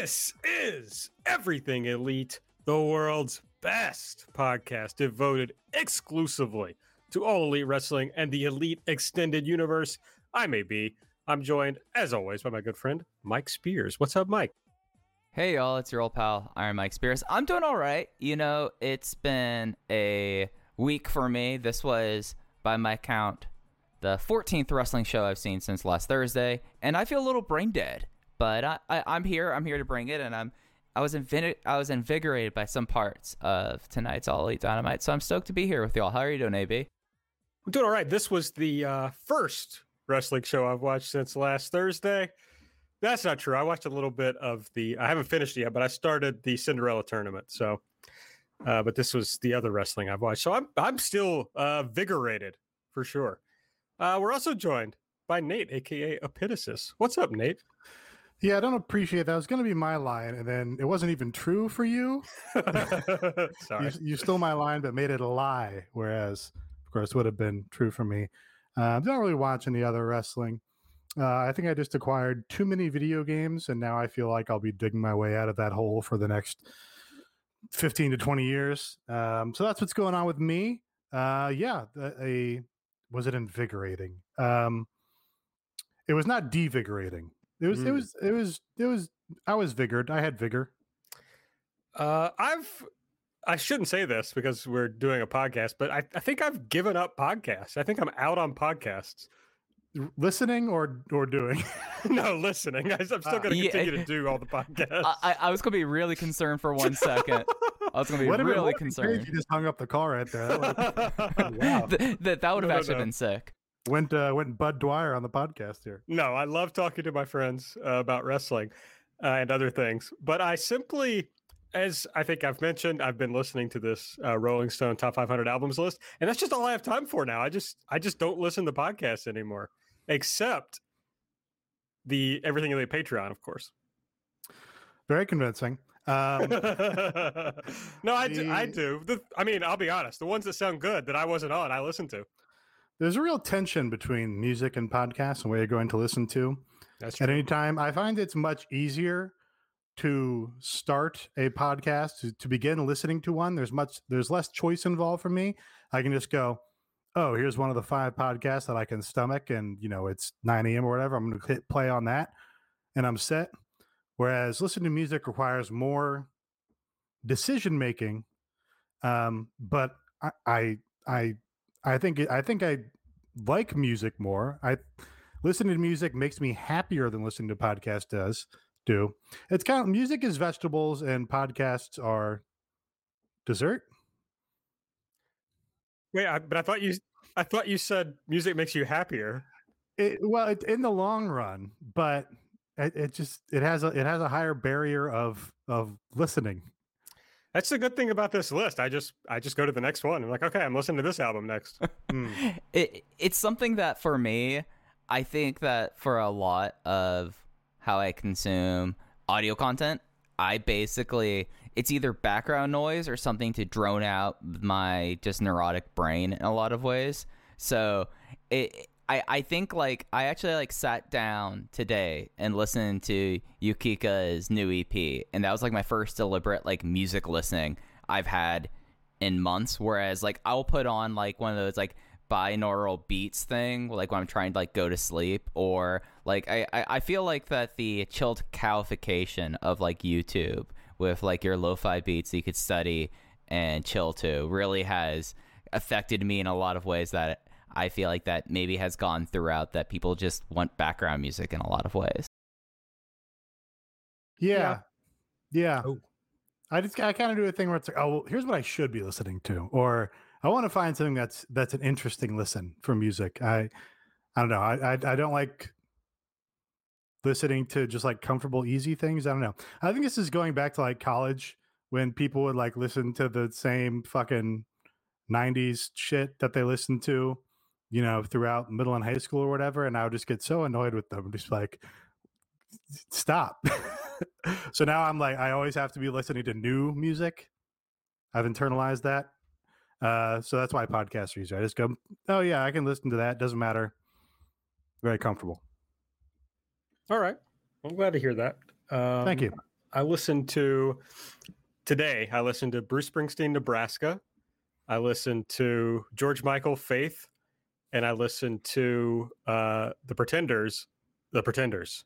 This is Everything Elite, the world's best podcast devoted exclusively to all elite wrestling and the elite extended universe. I may be. I'm joined, as always, by my good friend, Mike Spears. What's up, Mike? Hey, y'all, it's your old pal, Iron Mike Spears. I'm doing all right. You know, it's been a week for me. This was, by my count, the 14th wrestling show I've seen since last Thursday, and I feel a little brain dead. But I, I, am here. I'm here to bring it, and I'm I was invin- I was invigorated by some parts of tonight's All Elite Dynamite, so I'm stoked to be here with y'all. How are you doing, AB? I'm doing all right. This was the uh, first wrestling show I've watched since last Thursday. That's not true. I watched a little bit of the. I haven't finished yet, but I started the Cinderella tournament. So, uh, but this was the other wrestling I've watched. So I'm I'm still uh, vigorated for sure. Uh, we're also joined by Nate, aka Epitasis. What's up, Nate? Yeah, I don't appreciate that. It was going to be my line, and then it wasn't even true for you. Sorry. You, you, stole my line, but made it a lie. Whereas, of course, would have been true for me. Uh, I don't really watch any other wrestling. Uh, I think I just acquired too many video games, and now I feel like I'll be digging my way out of that hole for the next 15 to 20 years. Um, so that's what's going on with me. Uh, yeah, a, a was it invigorating? Um, it was not devigorating it was, mm. it was, it was, it was. I was vigored. I had vigor. Uh, I've. I shouldn't say this because we're doing a podcast, but I, I think I've given up podcasts. I think I'm out on podcasts. Listening or or doing? no, listening. I, am still going to uh, continue yeah. to do all the podcasts. I, I was going to be really concerned for one second. I was going to be what really concerned. You just hung up the call right there. That wow. that, that would have no, actually no, no. been sick went uh, went Budd Dwyer on the podcast here. No, I love talking to my friends uh, about wrestling uh, and other things, but I simply, as I think I've mentioned, I've been listening to this uh, Rolling Stone Top 500 albums list, and that's just all I have time for now. I just I just don't listen to podcasts anymore, except the Everything in the Patreon, of course. Very convincing. Um, no, I do. I do. The, I mean, I'll be honest. The ones that sound good that I wasn't on, I listen to there's a real tension between music and podcasts and what you're going to listen to That's at any time. I find it's much easier to start a podcast to, to begin listening to one. There's much there's less choice involved for me. I can just go, oh, here's one of the five podcasts that I can stomach, and you know it's 9 a.m. or whatever. I'm going to hit play on that, and I'm set. Whereas listening to music requires more decision making. Um, but I, I I I think I think I like music more. I listening to music makes me happier than listening to podcast does. do. It's kind of music is vegetables and podcasts are dessert. Wait, I, but I thought you I thought you said music makes you happier. It, well, it, in the long run, but it, it just it has a it has a higher barrier of of listening. That's the good thing about this list. I just I just go to the next one. I'm like, okay, I'm listening to this album next. Hmm. it it's something that for me, I think that for a lot of how I consume audio content, I basically it's either background noise or something to drone out my just neurotic brain in a lot of ways. So it I, I think like I actually like sat down today and listened to Yukika's new EP and that was like my first deliberate like music listening I've had in months. Whereas like I'll put on like one of those like binaural beats thing like when I'm trying to like go to sleep or like I, I, I feel like that the chilled calification of like YouTube with like your lo-fi beats you could study and chill to really has affected me in a lot of ways that I feel like that maybe has gone throughout that people just want background music in a lot of ways. Yeah. Yeah. Oh. I just I kind of do a thing where it's like, oh, well, here's what I should be listening to, or I want to find something that's that's an interesting listen for music. I I don't know. I I, I don't like listening to just like comfortable, easy things. I don't know. I think this is going back to like college when people would like listen to the same fucking 90s shit that they listened to, you know, throughout middle and high school or whatever. And I would just get so annoyed with them. Just like, stop. so now I'm like, I always have to be listening to new music. I've internalized that. Uh, so that's why podcasts are easier. I just go, oh yeah, I can listen to that. Doesn't matter. Very comfortable. All right. I'm glad to hear that. Um, Thank you. I listened to today. I listened to Bruce Springsteen, Nebraska. I listened to George Michael, Faith, and I listened to uh, the Pretenders, the Pretenders.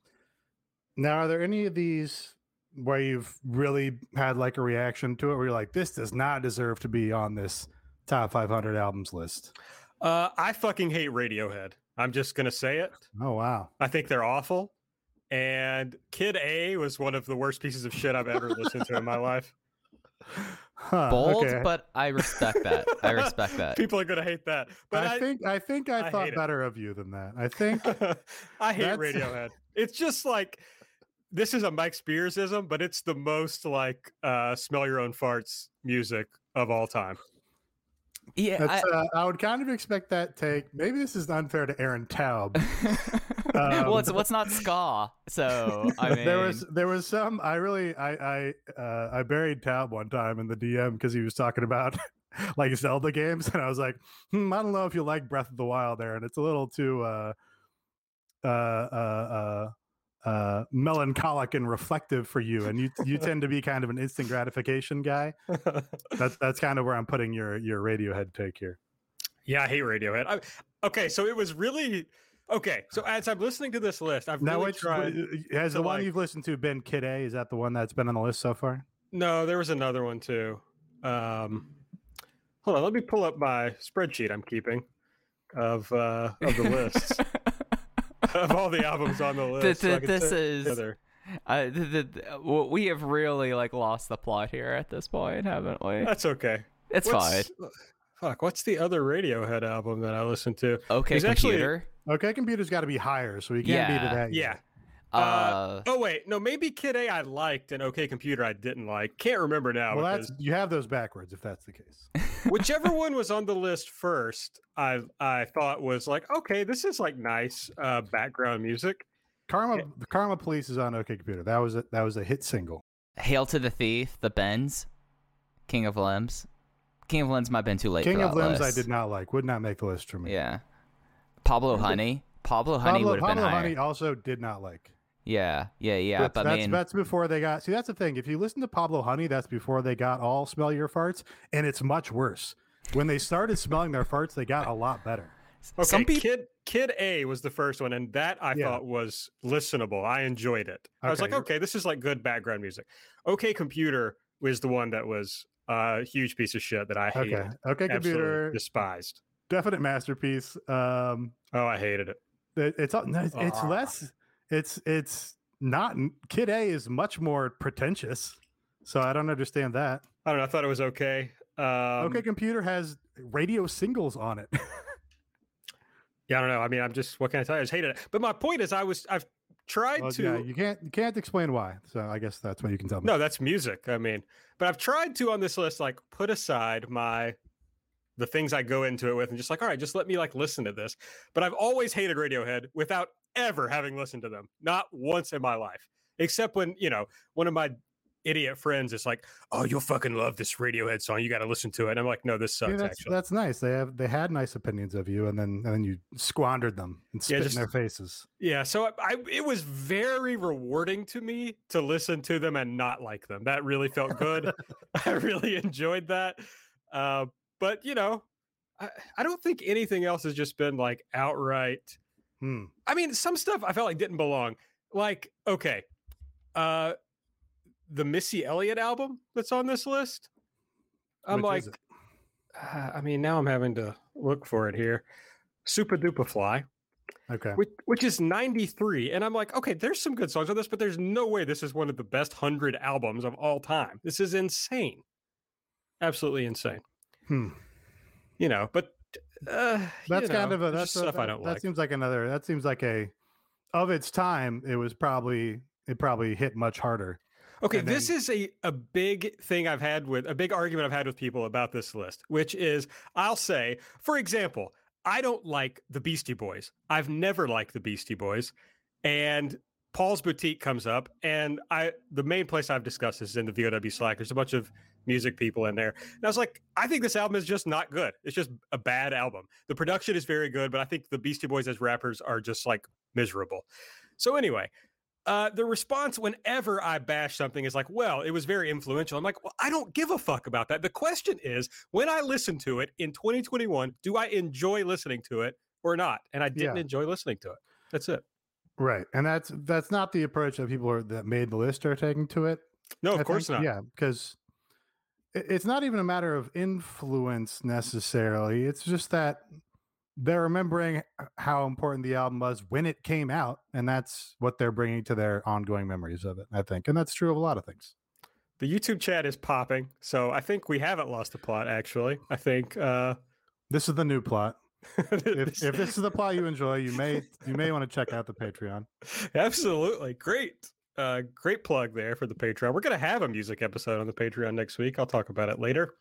Now, are there any of these where you've really had like a reaction to it where you're like, this does not deserve to be on this top 500 albums list? Uh, I fucking hate Radiohead. I'm just gonna say it. Oh, wow. I think they're awful. And Kid A was one of the worst pieces of shit I've ever listened to in my life. Huh, Bold, okay. but I respect that. I respect that. People are gonna hate that. But I, I, think I think I, I thought hate it. better of you than that. I think I hate That's- Radiohead. It's just like this is a Mike Spearsism, but it's the most like uh smell your own farts music of all time. Yeah, I, uh, I would kind of expect that take. Maybe this is unfair to Aaron Taub. well, Um, it's what's not ska. So I mean, there was there was some I really I I uh, I buried Tab one time in the DM because he was talking about like Zelda games and I was like, hmm, I don't know if you like Breath of the Wild there, and it's a little too uh uh uh uh, uh melancholic and reflective for you, and you you tend to be kind of an instant gratification guy. That's that's kind of where I'm putting your your Radiohead take here. yeah, I hate Radiohead. I, okay, so it was really okay. So as I'm listening to this list, I've Now, really which tried. has the one like- you've listened to been Kid A? Is that the one that's been on the list so far? No, there was another one too. Um, hold on, let me pull up my spreadsheet I'm keeping of uh, of the lists of all the albums on the list. so I th- can this is- uh, the, the, the- we have really like lost the plot here at this point, haven't we? That's okay. It's fine. What's- Fuck, what's the other Radiohead album that I listened to? Okay, there's actually- computer. Okay, computer's got to be higher, so we can't beat Yeah. it at Yeah. Uh, Uh, oh wait, no, maybe Kid A I liked and OK Computer I didn't like. Can't remember now. Well, that's you have those backwards if that's the case. whichever one was on the list first, I I thought was like, okay, this is like nice uh, background music. Karma, the Karma Police is on OK Computer. That was a, that was a hit single. Hail to the Thief, The Bends, King of Limbs. King of Limbs might have been too late. King for of Limbs, list. I did not like. Would not make the list for me. Yeah. Pablo Honey. Pablo Honey Pablo, would have been Pablo higher. Honey also did not like. Yeah, yeah, yeah. That's, but that's, I mean, that's before they got. See, that's the thing. If you listen to Pablo Honey, that's before they got all smell your farts, and it's much worse. When they started smelling their farts, they got a lot better. Okay, some people. Kid Kid A was the first one, and that I Yeah. thought was listenable. I enjoyed it. I was like, okay, this is like good background music. OK Computer was the one that was a huge piece of shit that I hated. Okay, OK Computer, despised. Definite masterpiece. Um, Oh, I hated it. it, it's it's it's Ah. less. It's it's not Kid A is much more pretentious. So I don't understand that. I don't know. I thought it was okay. Um, okay, computer has radio singles on it. yeah, I don't know. I mean, I'm just what can I tell you? I just hated it. But my point is, I was I've tried Well, to. yeah, you can't you can't explain why. So I guess that's what you can tell me. No, that's music. I mean, but I've tried to on this list like put aside my the things I go into it with and just like, all right, just let me like listen to this. But I've always hated Radiohead without ever having listened to them. Not once in my life. Except when, you know, one of my idiot friends is like, "Oh, you'll fucking love this Radiohead song. You got to listen to it." And I'm like, "No, this sucks that's, actually." that's nice. They have they had nice opinions of you, and then and then you squandered them and Yeah, spit just- in their faces. Yeah, so I, I it was very rewarding to me to listen to them and not like them. That really felt good. I really enjoyed that. Uh, but you know, I, I don't think anything else has just been like outright. Hmm. I mean, some stuff I felt like didn't belong. Like, okay, uh, the Missy Elliott album that's on this list. I'm Which like, uh, I mean, now I'm having to look for it here. Supa Dupa Fly Okay. which, which is 93 and i'm like okay there's some good songs on this but there's no way this is one of the best 100 albums of all time this is insane absolutely insane Hmm. you know but uh, That's kind know, of a that's a- stuff i that- don't That like seems like another. That seems like a of its time. It was probably it probably hit much harder. okay and this then- is a, a big thing i've had with a big argument i've had with people about this list which is i'll say for example i don't like the beastie boys i've never liked the beastie boys and Paul's Boutique comes up, and I the main place I've discussed this is in the VOW Slack. There's a bunch of music people in there, and I was like, I think this album is just not good. It's just a bad album. The production is very good, but I think the Beastie Boys as rappers are just like miserable. So anyway, uh, the response whenever I bash something is like, well, it was very influential. I'm like, well, I don't give a fuck about that. The question is, when I listen to it in 2021, do I enjoy listening to it or not? And I didn't Yeah. enjoy listening to it. That's it. Right, and that's that's not the approach that people are, that made the list are taking to it. No, of I course think- not. Yeah, because it's not even a matter of influence necessarily. It's just that they're remembering how important the album was when it came out, and that's what they're bringing to their ongoing memories of it. I think, and that's true of a lot of things. The YouTube chat is popping, so I think we haven't lost the plot. Actually, I think uh, This is the new plot. If, if this is the plot you enjoy, you may you may want to check out the Patreon. absolutely great, uh, great plug there for the Patreon. We're gonna have a music episode on the Patreon next week. I'll talk about it later.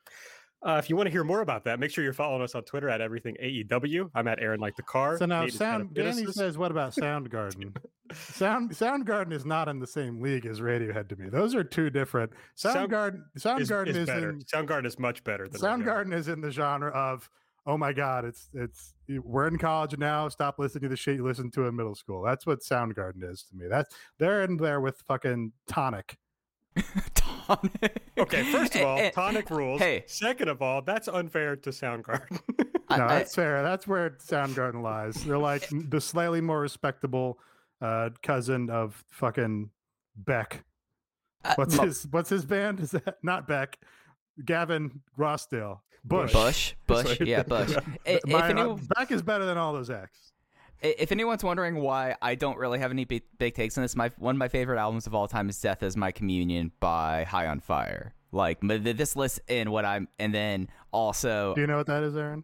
Uh, if you want to hear more about that, make sure you're following us on Twitter at everything AEW. I'm at Aaron like the car. So now, Nate is at Sound Danny says, "What about Soundgarden?" Sound Soundgarden is not in the same league as Radiohead to me. Those are two different. Sound- Soundgarden is, Soundgarden is is, better. in Soundgarden is much better than Radiohead. Soundgarden is in the genre of oh my god, it's it's we're in college now. Stop listening to the shit you listened to in middle school. That's what Soundgarden is to me. That's they're in there with fucking Tonic. Tonic. Okay, first of all, Eh, eh, tonic rules. Hey, Second of all, that's unfair to Soundgarden. I- No, I- that's fair. That's where Soundgarden lies. They're like the slightly more respectable uh, cousin of fucking Beck. What's Mo- his What's his band? Is that not Beck? Gavin Rossdale. Bush. Bush, Bush, Sorry. yeah, Bush. I- If, My- uh, anyone, Beck is better than all those X. if anyone's wondering why I don't really have any big, big takes on this, my one of my favorite albums of all time is "Death Is My Communion" by High on Fire. Like this list and what I'm, and then also Do you know what that is, Aaron?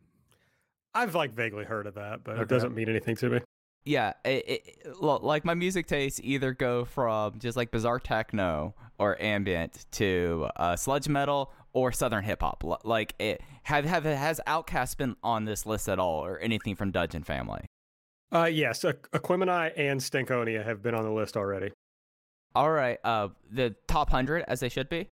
I've like vaguely heard of that, but it doesn't mean anything to me. yeah, it, it, like my music tastes either go from just like bizarre techno or ambient to uh, sludge metal or southern hip hop. Like it have have has Outkast been on this list at all or anything from Dungeon Family? Uh, yes, Aqu- Aquemini and Stankonia have been on the list already. All right, uh, the top hundred as they should be.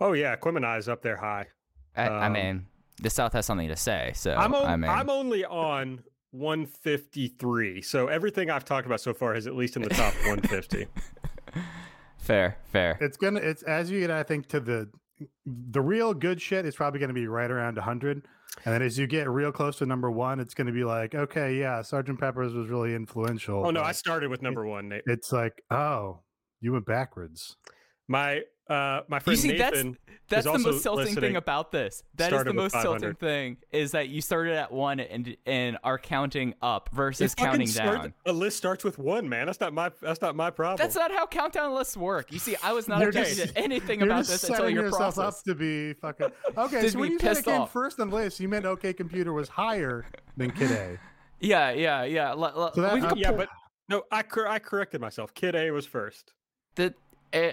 Oh yeah, Aquemini is up there high. I, I Um, mean, the South has something to say, so I'm on, I mean, I'm only on 153, so everything I've talked about so far is at least in the top 150. fair, fair. It's gonna. It's as you get, I think, to the the real good shit is probably going to be right around 100 and then as you get real close to number one it's going to be like okay yeah sergeant peppers was really influential Oh no, I started with number one. Nate. it's like oh you went backwards My uh, my friend see, that's- Nathan. That's is the also most tilting thing about this. That is the most tilting thing is that you started at one and and are counting up versus It counting start- down. A list starts with one, man. That's not my. That's not my problem. That's not how countdown lists work. You see, I was not You're objecting just- to anything about this until setting your yourself process. up to be fucking. Okay, so when you said it came first on the list, you meant OK Computer was higher than Kid A. Yeah, yeah, yeah. L- l- So that- uh, yeah, but no, I cor- I corrected myself. Kid A was first. the, eh,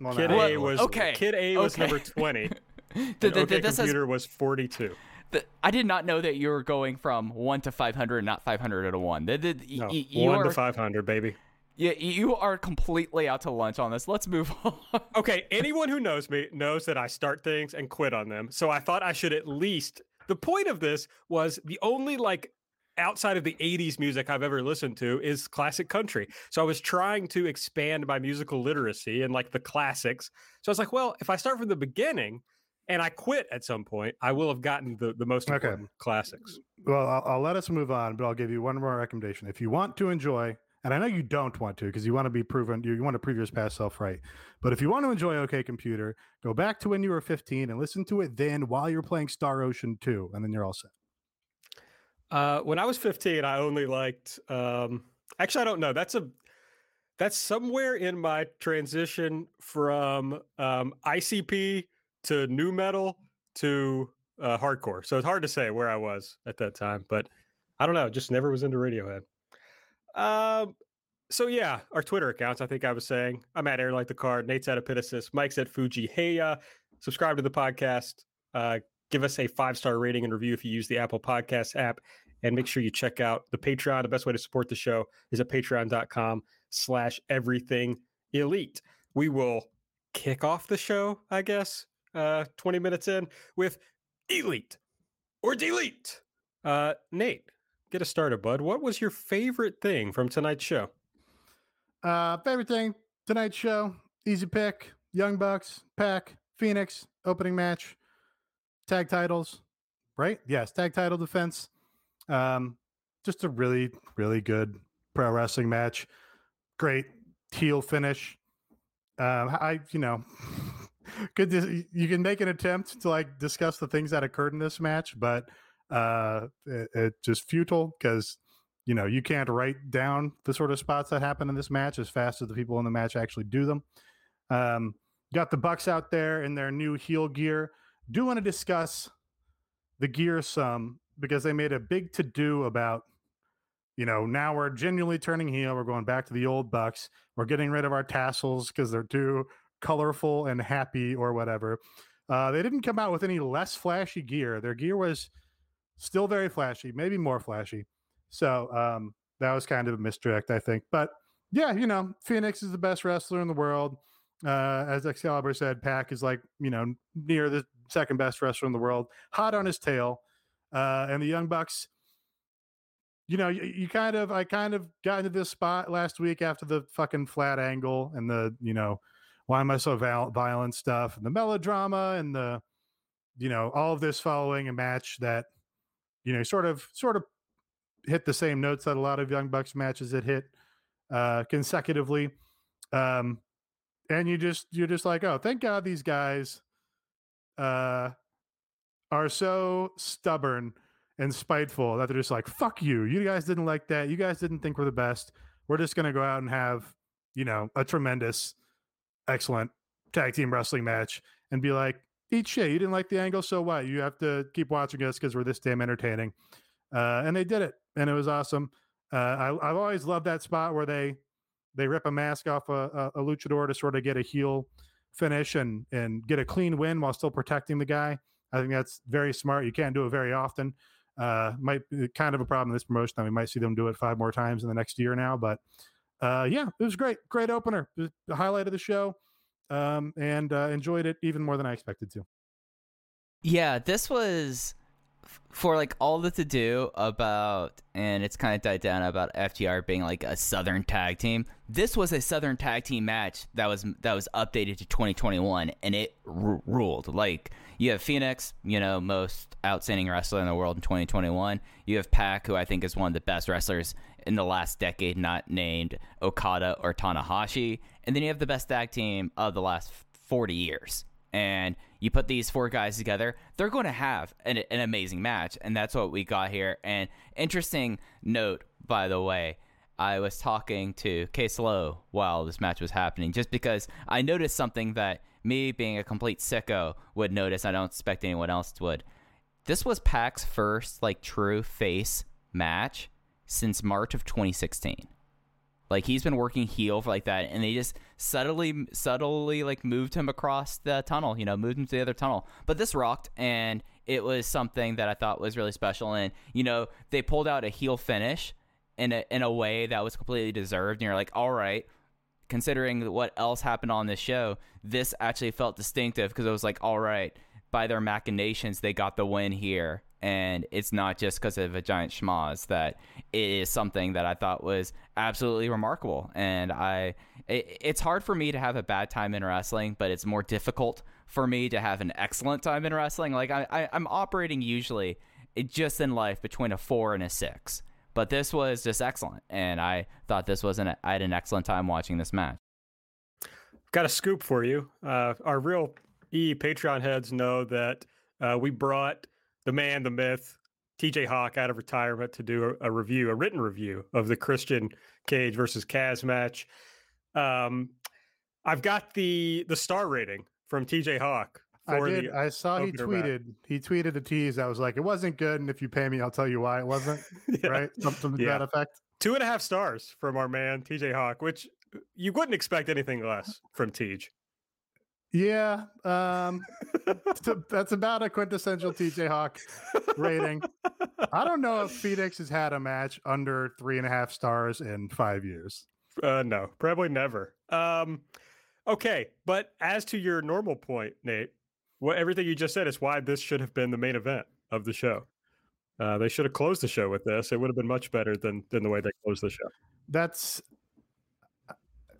Well, Kid now- A was okay, Kid A was okay. number twenty. the, and the, OK this has Computer was forty-two. the, I did not know that you were going from one to five hundred, not five hundred to one. The, the, y- No, y- one are, to five hundred, baby. Yeah, you are completely out to lunch on this. Let's move on. Okay, anyone who knows me knows that I start things and quit on them. So I thought I should at least. The point of this was the only like outside of the 80s music I've ever listened to is classic country. So I was trying to expand my musical literacy and like the classics. So I was like, well, if I start from the beginning and I quit at some point, I will have gotten the, the most Okay. classics. Well, I'll, I'll let us move on, but I'll give you one more recommendation. If you want to enjoy, and I know you don't want to because you want to be proven, you, you want to prove your past self right. But if you want to enjoy OK Computer, go back to when you were 15 and listen to it then while you're playing Star Ocean 2, and then you're all set. Uh, when I was 15, I only liked. Um, actually, I don't know. That's a that's somewhere in my transition from um, ICP to nu metal to uh, hardcore. So it's hard to say where I was at that time, but I don't know. Just never was into Radiohead. Um. So yeah, our Twitter accounts. I think I was saying I'm at Air Like the Card. Nate's at Epitasis. Mike's at Fuji. Hey, uh, subscribe to the podcast. Uh, give us a five star rating and review if you use the Apple Podcast app. And make sure you check out the Patreon. The best way to support the show is at patreon.com slash everything elite. We will kick off the show, I guess, uh, 20 minutes in with Elite or Delete. Uh, Nate, get us started, bud. What was your favorite thing from tonight's show? Uh, favorite thing tonight's show, easy pick, Young Bucks, Pac, Fenix, opening match, tag titles, right? Yes, tag title defense. Um, just a really, really good pro wrestling match. Great heel finish. Um, I, you know, could you can make an attempt to like discuss the things that occurred in this match, but uh, it, it just futile because you know you can't write down the sort of spots that happen in this match as fast as the people in the match actually do them. Um, got the Bucks out there in their new heel gear. Do want to discuss the gear some because they made a big to do about, you know, now we're genuinely turning heel. We're going back to the old Bucks. We're getting rid of our tassels because they're too colorful and happy or whatever. Uh, they didn't come out with any less flashy gear. Their gear was still very flashy, maybe more flashy. So um, that was kind of a misdirect, I think. But yeah, you know, Fenix is the best wrestler in the world. Uh, as Excalibur said, Pac is like, you know, near the second best wrestler in the world, hot on his tail. Uh, and the Young Bucks, you know, you, you kind of, I kind of got into this spot last week after the fucking flat angle and the, you know, why am I so val- violent stuff and the melodrama and the, you know, all of this following a match that, you know, sort of, sort of hit the same notes that a lot of Young Bucks matches had hit uh, consecutively. Um, and you just you're just like, oh, thank God these guys uh, are so stubborn and spiteful that they're just like, fuck you. You guys didn't like that. You guys didn't think we're the best. We're just gonna go out and have, you know, a tremendous, excellent tag team wrestling match and be like, eat shit. You didn't like the angle, so what? You have to keep watching us because we're this damn entertaining. Uh, and they did it, and it was awesome. Uh, I, I've always loved that spot where they they rip a mask off a, a, a luchador to sort of get a heel finish and and get a clean win while still protecting the guy. I think that's very smart. You can't do it very often. Uh, might be kind of a problem in this promotion. we might see them do it five more times in the next year now. But uh, yeah, it was great. Great opener. The highlight of the show, um, and uh, enjoyed it even more than I expected to. Yeah, this was for like all the to do about, and it's kind of died down about FTR being like a Southern tag team. This was a Southern tag team match that was that was updated to 2021, and it r- ruled. Like you have Fenix, you know, most outstanding wrestler in the world in 2021. You have Pac, who I think is one of the best wrestlers in the last decade, not named Okada or Tanahashi. And then you have the best tag team of the last 40 years. And you put these four guys together, they're going to have an, an amazing match. And that's what we got here. And interesting note, by the way, I was talking to Case Low while this match was happening, just because I noticed something that me being a complete sicko would notice. I don't expect anyone else would. This was Pac's first like true face match since March of 2016. Like he's been working heel for like that, and they just subtly, subtly like moved him across the tunnel. You know, moved him to the other tunnel. But this rocked, and it was something that I thought was really special. And you know, they pulled out a heel finish in a in a way that was completely deserved. And you're like, all right, considering what else happened on this show, this actually felt distinctive because it was like, all right, by their machinations, they got the win here. And it's not just because of a giant schmoz that it is something that I thought was absolutely remarkable. And I, it, it's hard for me to have a bad time in wrestling, but it's more difficult for me to have an excellent time in wrestling. Like I, I I'm operating usually just in life between a four and a six. But this was just excellent, and I thought this was an I had an excellent time watching this match. Got a scoop for you. Uh, our real E Patreon heads know that uh, we brought the man, the myth, TJ Hawk out of retirement to do a, a, review, a written review of the Christian Cage versus Kaz match. Um, I've got the the star rating from TJ Hawk I did. I saw he tweeted. Match. He tweeted a tease. I was like, it wasn't good, and if you pay me, I'll tell you why it wasn't. yeah. Right, something to yeah. that effect. Two and a half stars from our man TJ Hawk, which you wouldn't expect anything less from TJ. Yeah, um, that's about a quintessential TJ Hawk rating. I don't know if Fenix has had a match under three and a half stars in five years. Uh, no, probably never. Um, okay, but as to your normal point, Nate, what everything you just said is why this should have been the main event of the show. Uh, they should have closed the show with this. It would have been much better than than the way they closed the show. That's.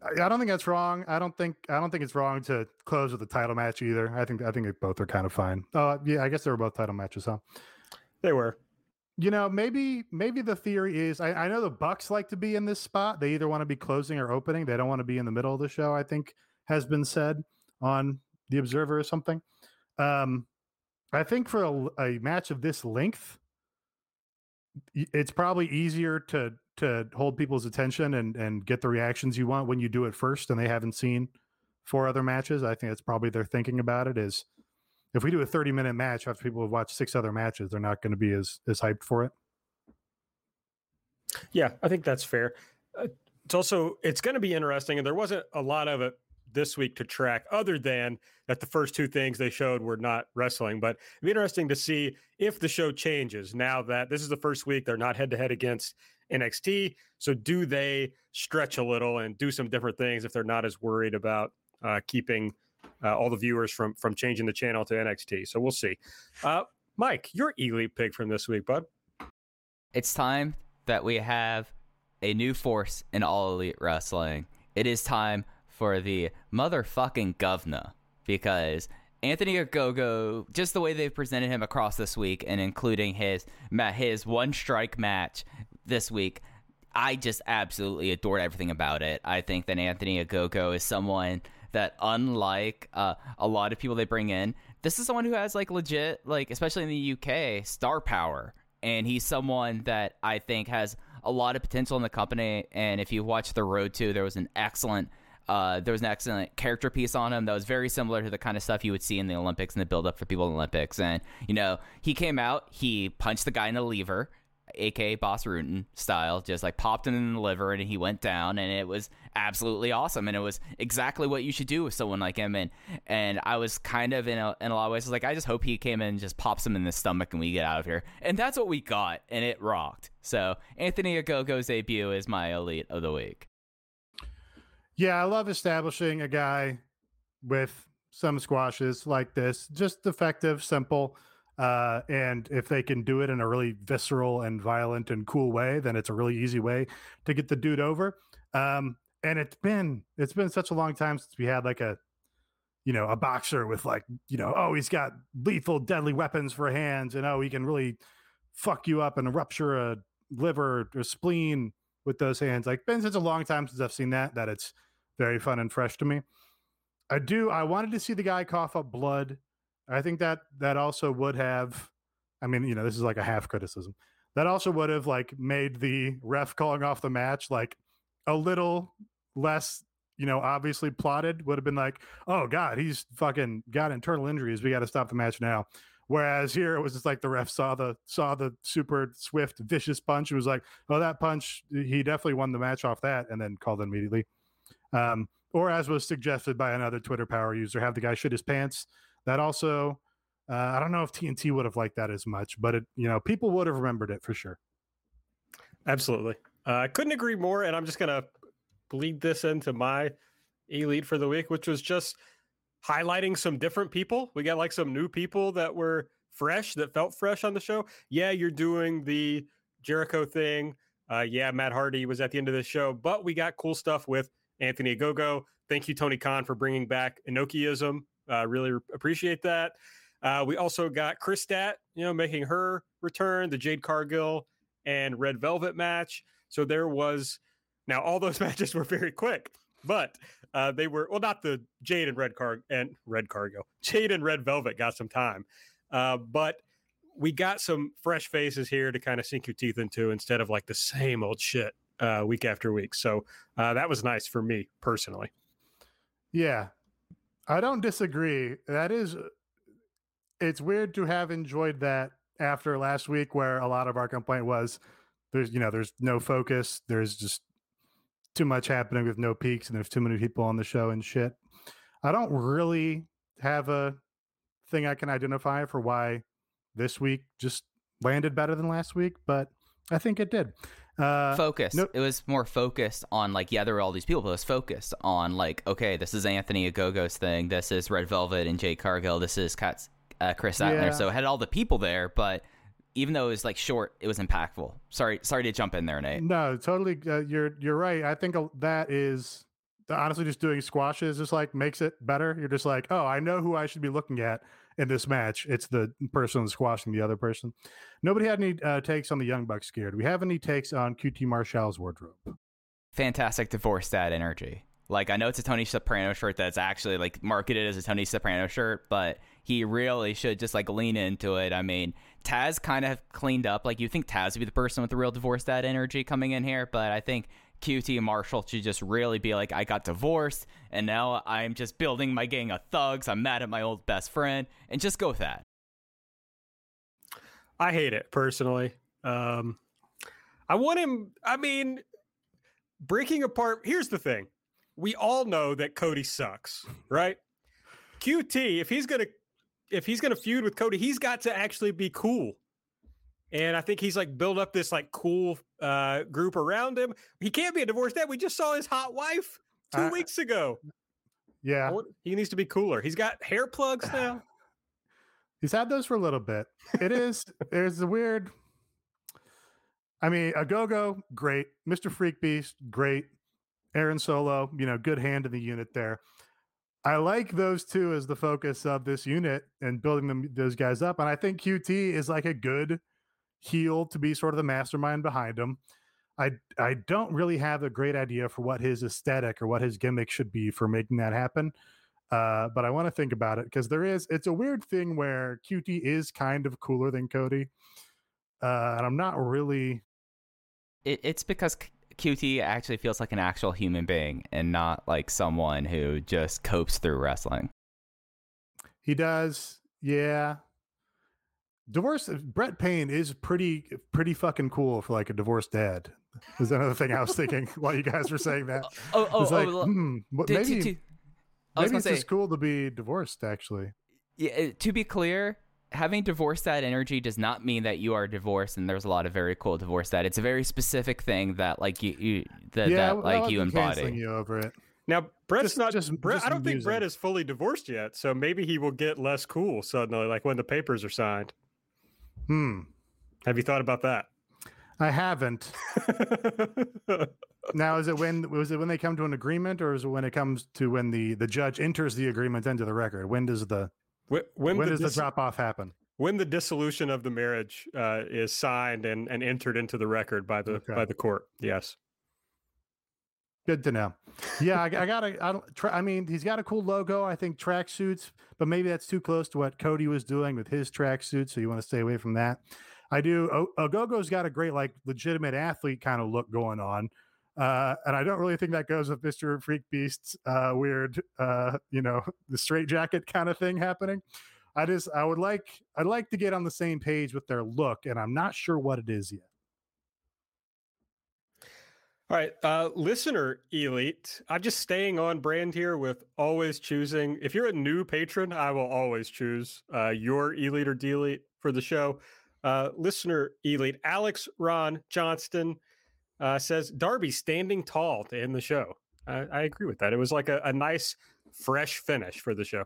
I don't think that's wrong. I don't think I don't think it's wrong to close with a title match either. I think I think both are kind of fine. Oh yeah, I guess they were both title matches, huh? They were. You know, maybe maybe the theory is I, I know the Bucks like to be in this spot. They either want to be closing or opening. They don't want to be in the middle of the show. I think has been said on the Observer or something. Um, I think for a, a match of this length, it's probably easier to to hold people's attention and and get the reactions you want when you do it first and they haven't seen four other matches. I think that's probably their thinking about it is if we do a 30 minute match after people have watched six other matches, they're not going to be as as hyped for it. Yeah, I think that's fair. Uh, it's also it's going to be interesting and there wasn't a lot of it this week to track, other than that the first two things they showed were not wrestling. But it'd be interesting to see if the show changes now that this is the first week they're not head to head against NXT. So do they stretch a little and do some different things if they're not as worried about uh, keeping uh, all the viewers from from changing the channel to NXT? So we'll see. Uh, Mike, your elite pick from this week, bud. It's time that we have a new force in all elite wrestling. It is time for the motherfucking governor because Anthony Ogogo, just the way they've presented him across this week and including his his one strike match this week, I just absolutely adored everything about it. I think that Anthony Ogogo is someone that, unlike uh, a lot of people they bring in, this is someone who has like legit, like especially in the UK, star power, and he's someone that I think has a lot of potential in the company. And if you watch The Road to, there was an excellent uh, there was an excellent character piece on him that was very similar to the kind of stuff you would see in the Olympics and the build up for people in the Olympics. And, you know, he came out, he punched the guy in the lever, aka Bas Rutten style, just like popped him in the liver and he went down and it was absolutely awesome. And it was exactly what you should do with someone like him. And and I was kind of in a, in a lot of ways like I just hope he came in and just pops him in the stomach and we get out of here. And that's what we got and it rocked. So Anthony Ogogo's debut is my elite of the week. Yeah, I love establishing a guy with some squashes like this. Just effective, simple. Uh, and if they can do it in a really visceral and violent and cool way, then it's a really easy way to get the dude over. Um, and it's been it's been such a long time since we had like a you know a boxer with like you know oh he's got lethal deadly weapons for hands and oh he can really fuck you up and rupture a liver or spleen with those hands like been such a long time since i've seen that that it's very fun and fresh to me. I do. I wanted to see the guy cough up blood. I think that that also would have. I mean, you know, this is like a half criticism. That also would have like made the ref calling off the match like a little less, you know, obviously plotted. Would have been like, oh god, he's fucking got internal injuries. We got to stop the match now. Whereas here it was just like the ref saw the saw the super swift vicious punch. It was like, oh, that punch, he definitely won the match off that, and then called it immediately. Um, or as was suggested by another Twitter power user, have the guy shit his pants. That also, uh, I don't know if TNT would have liked that as much, but it, you know, people would have remembered it for sure. Absolutely. Uh, I couldn't agree more. And I'm just going to bleed this into my elite for the week, which was just highlighting some different people. We got like some new people that were fresh, that felt fresh on the show. Yeah, you're doing the Jericho thing. Uh, yeah, Matt Hardy was at the end of the show, but we got cool stuff with Anthony Ogogo. Thank you, Tony Khan, for bringing back Inokiism. Uh, really appreciate that. Uh, we also got Kris Stat, you know, making her return, the Jade Cargill and Red Velvet match. So there was now all those matches were very quick, but uh, they were well, not the Jade and Red Car and Red Cargo. Jade and Red Velvet got some time, uh, but we got some fresh faces here to kind of sink your teeth into instead of like the same old shit uh, week after week. So uh, that was nice for me personally. Yeah, I don't disagree. That is, uh, it's weird to have enjoyed that after last week, where a lot of our complaint was there's, you know, there's no focus. There's just too much happening with no peaks, and there's too many people on the show and shit. I don't really have a thing I can identify for why this week just landed better than last week, but I think it did. Uh, focused. It was more focused on like yeah, there were all these people, but it was focused on like okay, this is Anthony Ogogo's thing, this is Red Velvet and Jade Cargill, this is Kat's, uh, Kris Statlander. Yeah. So it had all the people there, but even though it was like short, it was impactful. Sorry, sorry to jump in there, Nate. No, totally. Uh, you're you're right. I think that is honestly just doing squashes just like makes it better. You're just like, oh, I know who I should be looking at in this match. It's the person squashing the other person. Nobody had any uh, takes on the Young Bucks scared. We have any takes on QT Marshall's wardrobe? Fantastic divorce dad energy. Like I know it's a Tony Soprano shirt that's actually like marketed as a Tony Soprano shirt, but he really should just like lean into it. I mean, Taz kind of cleaned up. Like you think Taz would be the person with the real divorce dad energy coming in here, but I think QT Marshall should just really be like, I got divorced and now I'm just building my gang of thugs. I'm mad at my old best friend and just go with that. I hate it personally. Um, I want him, I mean, breaking apart. Here's the thing we all know that Cody sucks, right? QT, if he's going to, if he's going to feud with Cody, he's got to actually be cool. And I think he's like built up this like cool uh, group around him. He can't be a divorced dad. We just saw his hot wife two uh, weeks ago. Yeah. He needs to be cooler. He's got hair plugs now. He's had those for a little bit. It is, there's a weird, I mean, a go go, great. Mr. Freak Beast, great. Aaron Solo, you know, good hand in the unit there. I like those two as the focus of this unit and building them those guys up. And I think QT is like a good heel to be sort of the mastermind behind him. I I don't really have a great idea for what his aesthetic or what his gimmick should be for making that happen. Uh, but I want to think about it because there is it's a weird thing where QT is kind of cooler than Cody, uh, and I'm not really. It, it's because QT actually feels like an actual human being and not like someone who just copes through wrestling. He does, yeah divorce Brett Payne is pretty pretty fucking cool for like a divorced dad. Is another thing I was thinking while you guys were saying that. Oh, oh, oh, like, oh hmm, maybe, to, maybe it's say, just cool to be divorced. Actually, yeah. Uh, to be clear, having divorced dad energy does not mean that you are divorced. And there's a lot of very cool divorced dad. It's a very specific thing that like you, you that, yeah, that like you embody. You over it. Now Brett's just, not just. Brett, just I don't amusing. think Brett is fully divorced yet, so maybe he will get less cool suddenly, like when the papers are signed. Hmm. Have you thought about that? I haven't. now, is it when was it when they come to an agreement, or is it when it comes to when the the judge enters the agreement into the record? When does the when, when, when the does dis- the drop off happen? When the dissolution of the marriage uh, is signed and, and entered into the record by the okay. by the court. Yes. Good to know. Yeah, I, I gotta. I don't. Tra- I mean, he's got a cool logo. I think tracksuits, but maybe that's too close to what Cody was doing with his tracksuit. So you want to stay away from that. I do. O- Ogogo's got a great, like, legitimate athlete kind of look going on. Uh, and I don't really think that goes with Mr. Freak Beast's uh, weird, uh, you know, the straight jacket kind of thing happening. I just, I would like, I'd like to get on the same page with their look, and I'm not sure what it is yet. All right, uh, listener elite. I'm just staying on brand here with always choosing. If you're a new patron, I will always choose uh, your elite or delete for the show. Uh, listener elite Alex Ron Johnston uh, says Darby standing tall to end the show. I, I agree with that. It was like a, a, nice, fresh finish for the show.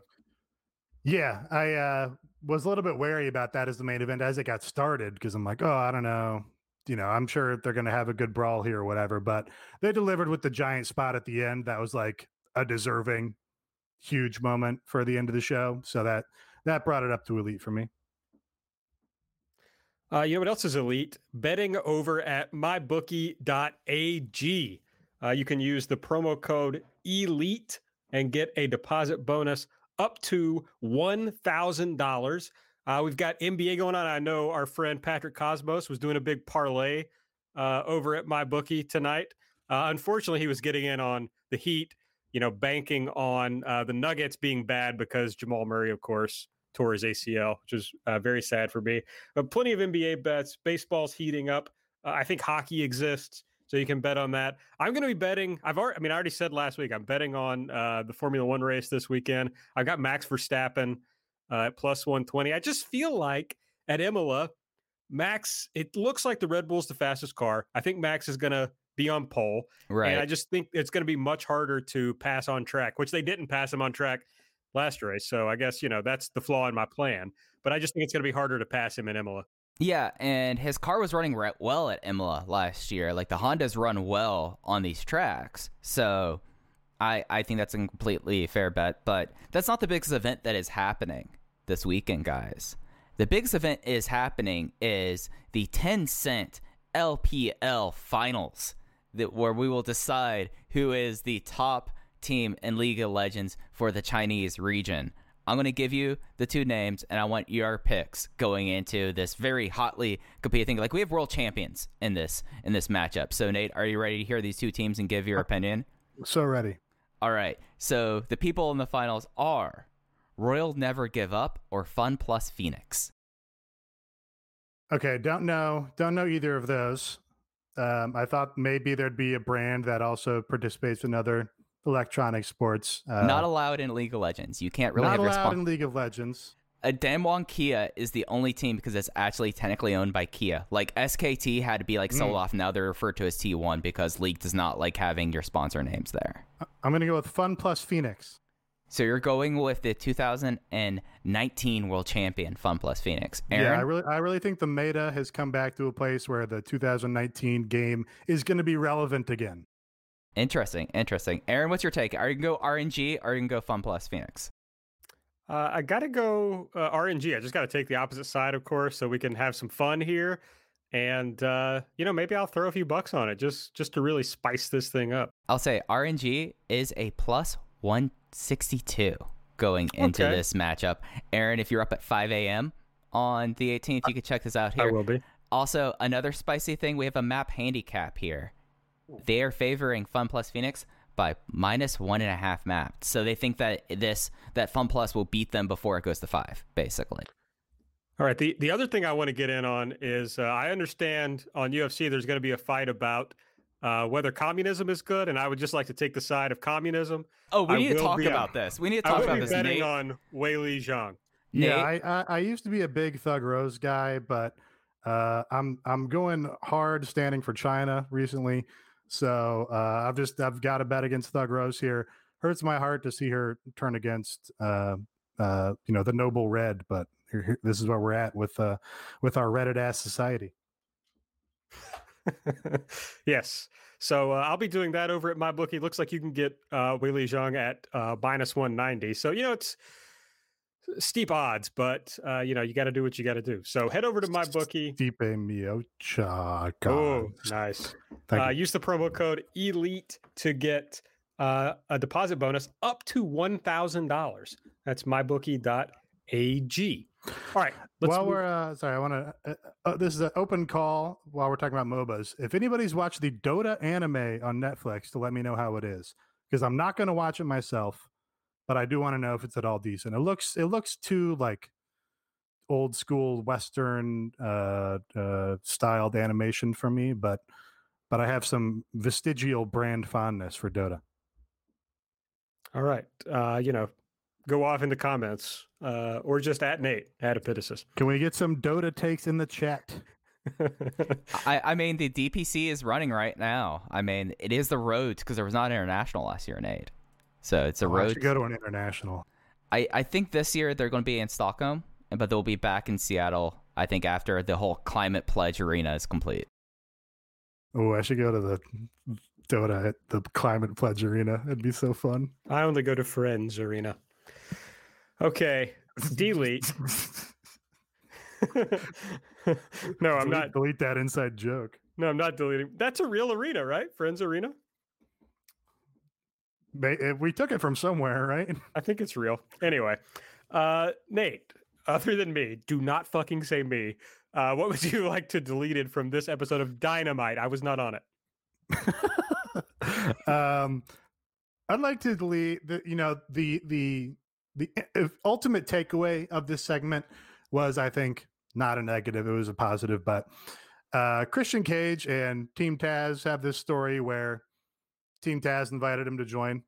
Yeah, I uh, was a little bit wary about that as the main event as it got started because I'm like, oh, I don't know. You know, I'm sure they're going to have a good brawl here or whatever. But they delivered with the giant spot at the end. That was like a deserving, huge moment for the end of the show. So that that brought it up to elite for me. Uh, you know what else is elite? Betting over at mybookie.ag. Uh, you can use the promo code ELITE and get a deposit bonus up to $1,000. Uh, we've got NBA going on. I know our friend Patrick Cosmos was doing a big parlay uh, over at my bookie tonight. Uh, unfortunately, he was getting in on the Heat, you know, banking on uh, the Nuggets being bad because Jamal Murray, of course, tore his ACL, which is uh, very sad for me. But plenty of NBA bets. Baseball's heating up. Uh, I think hockey exists, so you can bet on that. I'm going to be betting. I've already, I mean, I already said last week. I'm betting on the Formula One race this weekend. I've got Max Verstappen uh, at plus 120. I just feel like at Imola, Max. It looks like the Red Bull's the fastest car. I think Max is going to be on pole. Right. And I just think it's going to be much harder to pass on track, which they didn't pass him on track last race. So I guess, you know, that's the flaw in my plan. But I just think it's going to be harder to pass him in Imola. Yeah, and his car was running well at Imola last year. Like the Hondas run well on these tracks. So I I think that's a completely fair bet, but that's not the biggest event that is happening this weekend, guys. The biggest event is happening is the Tencent LPL finals that where we will decide who is the top team in League of Legends for the Chinese region. I'm going to give you the two names, and I want your picks going into this very hotly competing thing. Like we have world champions in this in this matchup. So Nate, are you ready to hear these two teams and give your uh, opinion? So ready. All right. So the people in the finals are Royal Never Give Up or Fun Plus Phoenix. Okay, don't know, don't know either of those. Um, I thought maybe there'd be a brand that also participates in other electronic sports. Uh, not allowed in League of Legends. You can't really not have allowed in League of Legends. A Damwon Kia is the only team because it's actually technically owned by Kia. Like SKT had to be like sold mm. off. Now they're referred to as T1 because League does not like having your sponsor names there. I'm going to go with Fun Plus Phoenix. So you're going with the 2019 World Champion Fun Plus Phoenix. Aaron? Yeah, I really, I really think the meta has come back to a place where the 2019 game is going to be relevant again. Interesting, interesting. Aaron, what's your take? Are you going to go RNG or are you going to go Fun Plus Phoenix? Uh, I got to go uh, RNG. I just got to take the opposite side, of course, so we can have some fun here. And uh, you know, maybe I'll throw a few bucks on it just just to really spice this thing up. I'll say RNG is a plus 162 going into okay. this matchup. Aaron, if you're up at 5 a.m. on the 18th, you can check this out here. I will be. Also, another spicy thing, we have a map handicap here. They are favoring Fun Plus Phoenix by minus one and a half map. So they think that this that Fun Plus will beat them before it goes to five, basically. All right. The the other thing I want to get in on is uh, I understand on UFC there's going to be a fight about uh, whether communism is good, and I would just like to take the side of communism. Oh, we I need to talk about this. We need to talk about this. betting Nate. on Weili Zhang. Yeah, I, I, I used to be a big Thug Rose guy, but uh, I'm I'm going hard standing for China recently. So uh, I've just I've got to bet against Thug Rose here. Hurts my heart to see her turn against uh, uh, you know the noble red, but here, here, this is where we're at with uh, with our Reddit ass society. yes. So uh, I'll be doing that over at my bookie. Looks like you can get uh, Weili Zhang at uh, minus 190. So, you know, it's steep odds, but uh, you know you got to do what you got to do. So head over to my bookie. Stipe Miocic. Oh, nice. Uh, use the promo code Elite to get uh, a deposit bonus up to one thousand dollars. That's mybookie.ag. All right. while move. we're uh, sorry, I want to. Uh, this is an open call while we're talking about MOBAs. If anybody's watched the Dota anime on Netflix, to let me know how it is, because I'm not going to watch it myself but I do want to know if it's at all decent. It looks it looks too like old school Western uh, uh, styled animation for me, but but I have some vestigial brand fondness for Dota. All right, uh, you know, go off in the comments uh, or just at Nate at Epitasis. Can we get some Dota takes in the chat? I, I mean, the DPC is running right now. I mean, it is the roads because there was not international last year in Nate. So it's a oh, road. I should go to an international. I, I think this year they're going to be in Stockholm, but they'll be back in Seattle. I think after the whole climate pledge arena is complete. Oh, I should go to the Dota at the climate pledge arena. It'd be so fun. I only go to Friends arena. Okay, delete. no, I'm delete, not. Delete that inside joke. No, I'm not deleting. That's a real arena, right? Friends arena. Eh, we took it from somewhere, right? I think it's real. Anyway, uh, Nate, other than me, do not fucking say me. Uh, what would you like to delete it from this episode of Dynamite? I was not on it. um, I'd like to delete the, you know, the the the eh, ultimate takeaway of this segment was, I think, not a negative. It was a positive, but uh, Christian Cage and Team Taz have this story where Team Taz invited him to join.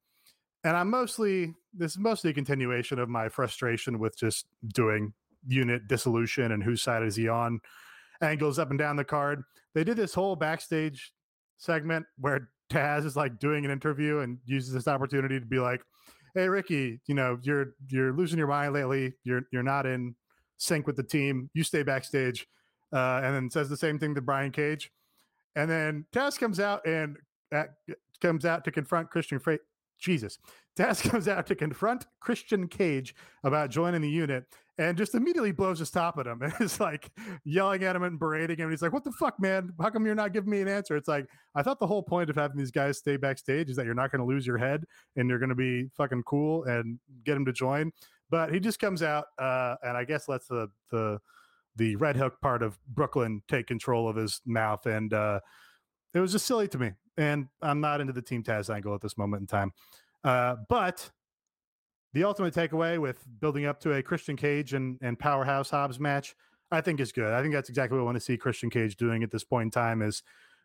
And I'm mostly this is mostly a continuation of my frustration with just doing unit dissolution and whose side is he on angles up and down the card. They did this whole backstage segment where Taz is like doing an interview and uses this opportunity to be like, "Hey Ricky, you know, you're you're losing your mind lately. You're you're not in sync with the team. You stay backstage." Uh, and then says the same thing to Brian Cage. And then Taz comes out and at, comes out to confront Christian. Jesus. Taz comes out to confront Christian Cage about joining the unit and just immediately blows his top at him and is like yelling at him and berating him. He's like, What the fuck, man? How come you're not giving me an answer? It's like, I thought the whole point of having these guys stay backstage is that you're not going to lose your head and you're going to be fucking cool and get him to join. But he just comes out uh, and I guess lets the, the, the Red Hook part of Brooklyn take control of his mouth. And uh, it was just silly to me and I'm not into the Team Taz angle at this moment in time. Uh, but the ultimate takeaway with building up to a Christian Cage and, and Powerhouse Hobbs match, I think is good. I think that's exactly what I want to see Christian Cage doing at this point in time is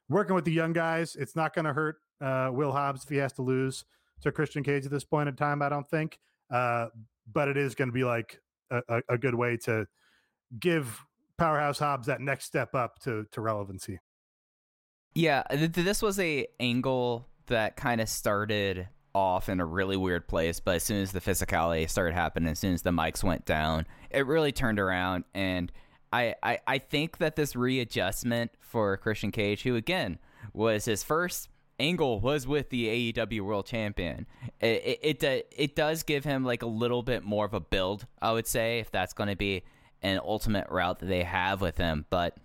working with the young guys. It's not going to hurt uh, Will Hobbs if he has to lose to Christian Cage at this point in time, I don't think. Uh, but it is going to be like a, a, good way to give Powerhouse Hobbs that next step up to, to relevancy. Yeah, th- this was a angle that kind of started off in a really weird place, but as soon as the physicality started happening, as soon as the mics went down, it really turned around. And I, I, I think that this readjustment for Christian Cage, who again was his first angle was with the AEW World Champion. It it it, it does give him like a little bit more of a build, I would say, if that's going to be an ultimate route that they have with him. But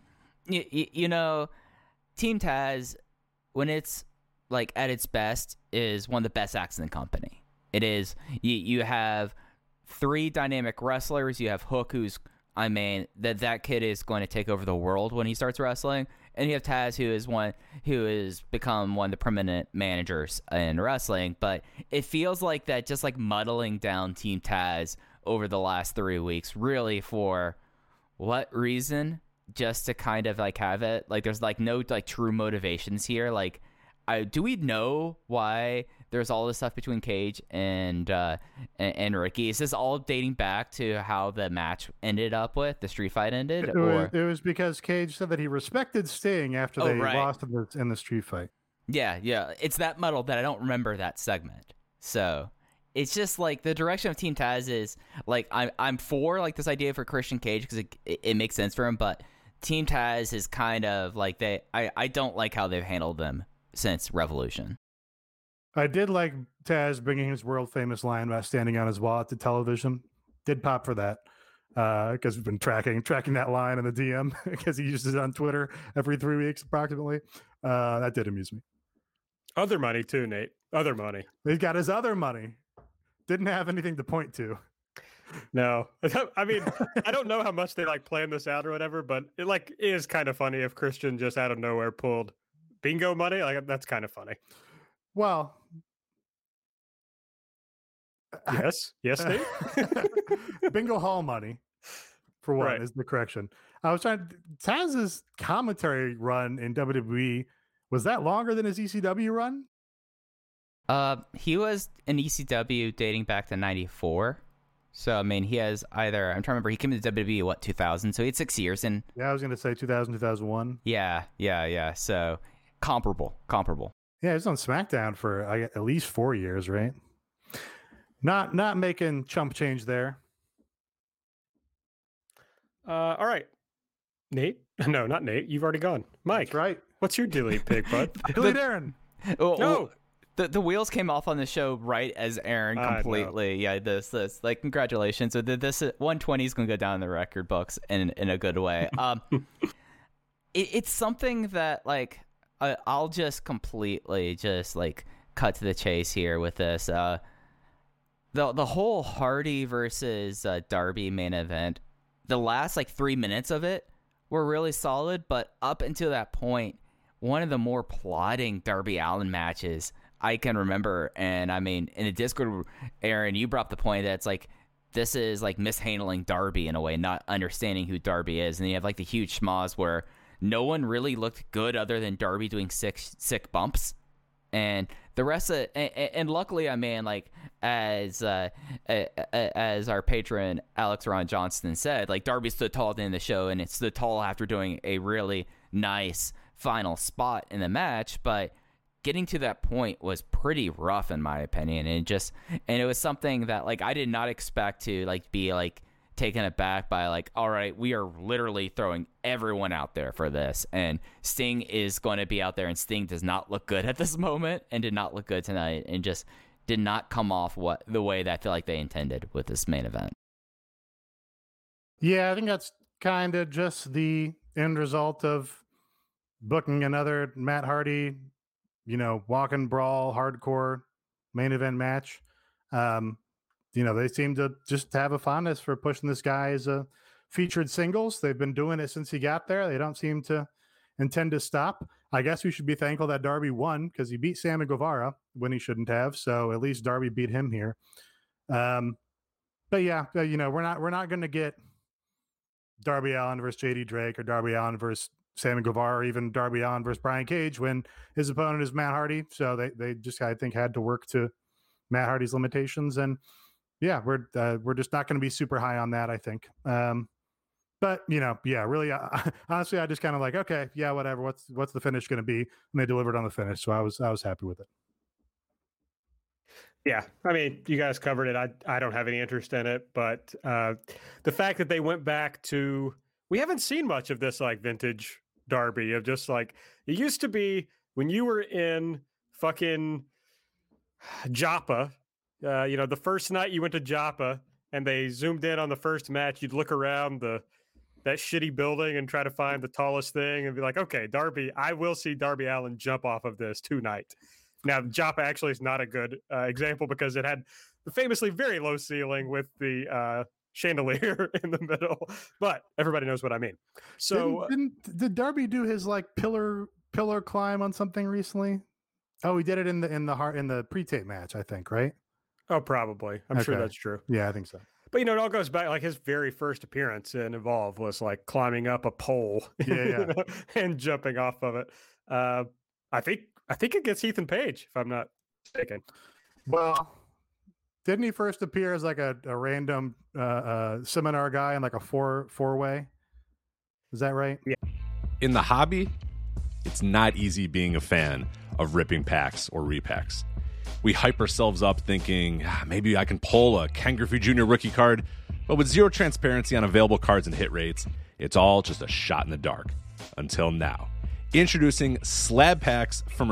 you, you know Team Taz, when it's like at its best, is one of the best acts in the company. It is. You, you have three dynamic wrestlers. You have Hook, who's I mean that that kid is going to take over the world when he starts wrestling, and you have Taz, who is one who has become one of the permanent managers in wrestling. But it feels like that, just like muddling down Team Taz over the last three weeks, really for what reason? Just to kind of like have it. Like there's like no like true motivations here. Like I do we know why there's all this stuff between Cage and uh and, and Ricky? Is this all dating back to how the match ended up with the street fight ended? It, or was, it was because Cage said that he respected Sting after oh, they right. lost in the, in the street fight. Yeah, yeah. It's that muddled that I don't remember that segment. So it's just like the direction of Team Taz is like I'm I'm for like this idea for Christian Cage because it, it, it makes sense for him, but Team Taz is kind of like they. I I don't like how they've handled them since Revolution. I did like Taz bringing his world famous line about standing on his wallet to television. did pop for that because uh, we've been tracking tracking that line in the DM because he uses it on Twitter every three weeks approximately. Uh, that did amuse me. Other money too, Nate. Other money. He's got his other money. Didn't have anything to point to. No, I mean, I don't know how much they like planned this out or whatever, but it like is kind of funny if Christian just out of nowhere pulled bingo money. Like that's kind of funny. Well, yes, yes, Nate. bingo hall money for one Right. is the correction. I was trying. Taz's commentary run in WWE was that longer than his ECW run? Uh, he was in ECW dating back to '94. So I mean, he has either I'm trying to remember. He came to WWE what 2000, so he had six years, and Yeah, I was going to say 2000, 2001. yeah, yeah, yeah. So comparable, comparable. Yeah, he was on SmackDown for I, at least four years, right? Not not making chump change there. Uh, all right, Nate. No, not Nate. You've already gone. Mike, That's right. what's your delete pick, bud? Delete Aaron. Oh, No. The the wheels came off on the show right as Aaron completely. Yeah, this this like congratulations. So th- this 120 is gonna go down in the record books in in a good way. Um, it, it's something that like I, I'll just completely just like cut to the chase here with this. Uh, the the whole Hardy versus uh, Darby main event, the last like three minutes of it were really solid, but up until that point, one of the more plotting Darby Allin matches I can remember. And I mean, in the Discord, Aaron, you brought up the point that it's like this is like mishandling Darby in a way, not understanding who Darby is, and you have like the huge schmoz where no one really looked good other than Darby doing sick sick bumps and the rest of and, and luckily i mean like as uh, as our patron alex ron johnston said like darby stood tall of the show and it stood tall after doing a really nice final spot in the match but getting to that point was pretty rough in my opinion and just and it was something that like i did not expect to like be like taken aback by like all right we are literally throwing everyone out there for this and sting is going to be out there and sting does not look good at this moment and did not look good tonight and just did not come off what the way that i feel like they intended with this main event. Yeah, I think that's kind of just the end result of booking another Matt Hardy, you know, walk and brawl, hardcore main event match. Um, you know, they seem to just have a fondness for pushing this guy as a featured singles. They've been doing it since he got there. They don't seem to intend to stop. I guess we should be thankful that Darby won because he beat Sammy Guevara when he shouldn't have. So at least Darby beat him here. Um, but yeah, uh, you know, we're not we're not going to get Darby Allin versus JD Drake or Darby Allin versus Sammy Guevara even Darby Allin versus Brian Cage when his opponent is Matt Hardy. So they they just I think had to work to Matt Hardy's limitations and yeah, we're uh, we're just not going to be super high on that. I think. Um, but you know, yeah, really, uh, honestly, I just kind of like, okay, yeah, whatever. What's what's the finish going to be? And they delivered on the finish, so I was I was happy with it. Yeah, I mean, you guys covered it. I I don't have any interest in it, but uh, the fact that they went back to we haven't seen much of this like vintage Darby of just like it used to be when you were in fucking Joppa. Uh, you know, the first night you went to Joppa and they zoomed in on the first match, you'd look around the that shitty building and try to find the tallest thing and be like, okay, Darby, I will see Darby Allin jump off of this tonight. Now, Joppa actually is not a good uh, example because it had the famously very low ceiling with the uh, chandelier in the middle, but everybody knows what I mean. So, didn't, didn't did Darby do his like pillar pillar climb on something recently? Oh, he did it in the in the heart in the pre-tape match, I think, right? oh, probably. I'm sure that's true. Yeah, I think so. But you know, it all goes back like his very first appearance in Evolve was like climbing up a pole, Yeah, you yeah. know, and jumping off of it. Uh, I think I think it gets Ethan Page, if I'm not mistaken. Well, didn't he first appear as like a, a random uh, uh, seminar guy in like a four four way? Is that right? Yeah. In the hobby, it's not easy being a fan of ripping packs or repacks. We hype ourselves up thinking ah, maybe I can pull a Ken Griffey Jr. rookie card, but with zero transparency on available cards and hit rates, it's all just a shot in the dark. Until now. Introducing slab packs from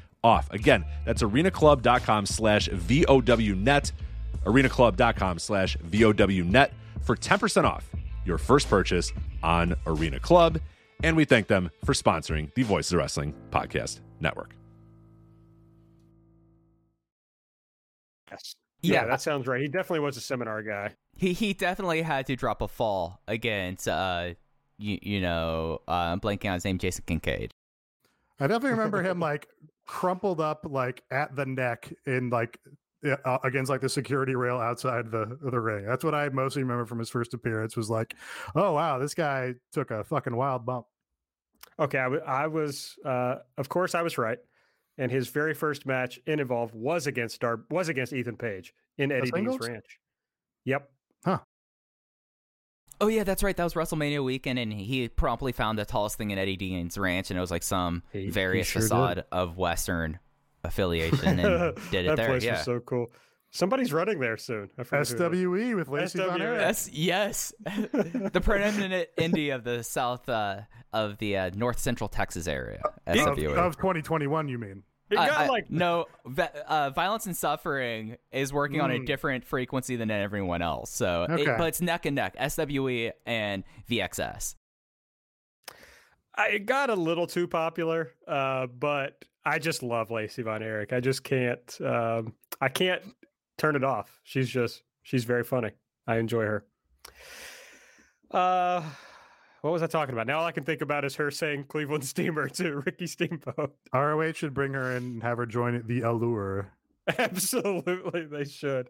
off. Again, that's arenaclub.com slash VOWnet, arenaclub.com slash VOWnet for 10% off your first purchase on Arena Club. And we thank them for sponsoring the Voices of Wrestling Podcast Network. Yes. Yeah, Yeah. that sounds right. He definitely was a seminar guy. He he definitely had to drop a fall against uh you, you know uh, I'm blanking on his name Jason Kincaid. I definitely remember him like crumpled up like at the neck in like uh, against like the security rail outside the the ring. That's what I mostly remember from his first appearance. Was like, oh wow, this guy took a fucking wild bump. Okay, I, w- I was, uh, of course, I was right. And his very first match in Evolve was against Dar- was against Ethan Page in Eddie Deen's? Ranch. Yep. Oh yeah, that's right. That was WrestleMania weekend, and he promptly found the tallest thing in Eddie Deen's ranch, and it was like some He- he various sure did. facade of Western affiliation, and did it that there. place yeah. was so cool. Somebody's running there soon. I forget who. SWE with Lacey Von SWE. Erich. Yes, yes. the preeminent indie of the south uh, of the uh, north central Texas area. Of, of 2021, you mean? It got I- like no uh, violence and suffering is working on a Mm. different frequency than everyone else. So, it- Okay. but it's neck and neck. SWE and VXS. I, it got a little too popular, uh, but I just love Lacey Von Erich. I just can't. Um, I can't turn it off. She's just. She's very funny. I enjoy her. Uh, what was I talking about? Now all I can think about is her saying Cleveland Steamer to Ricky Steamboat. ROH should bring her in and have her join the Allure. Absolutely, they should.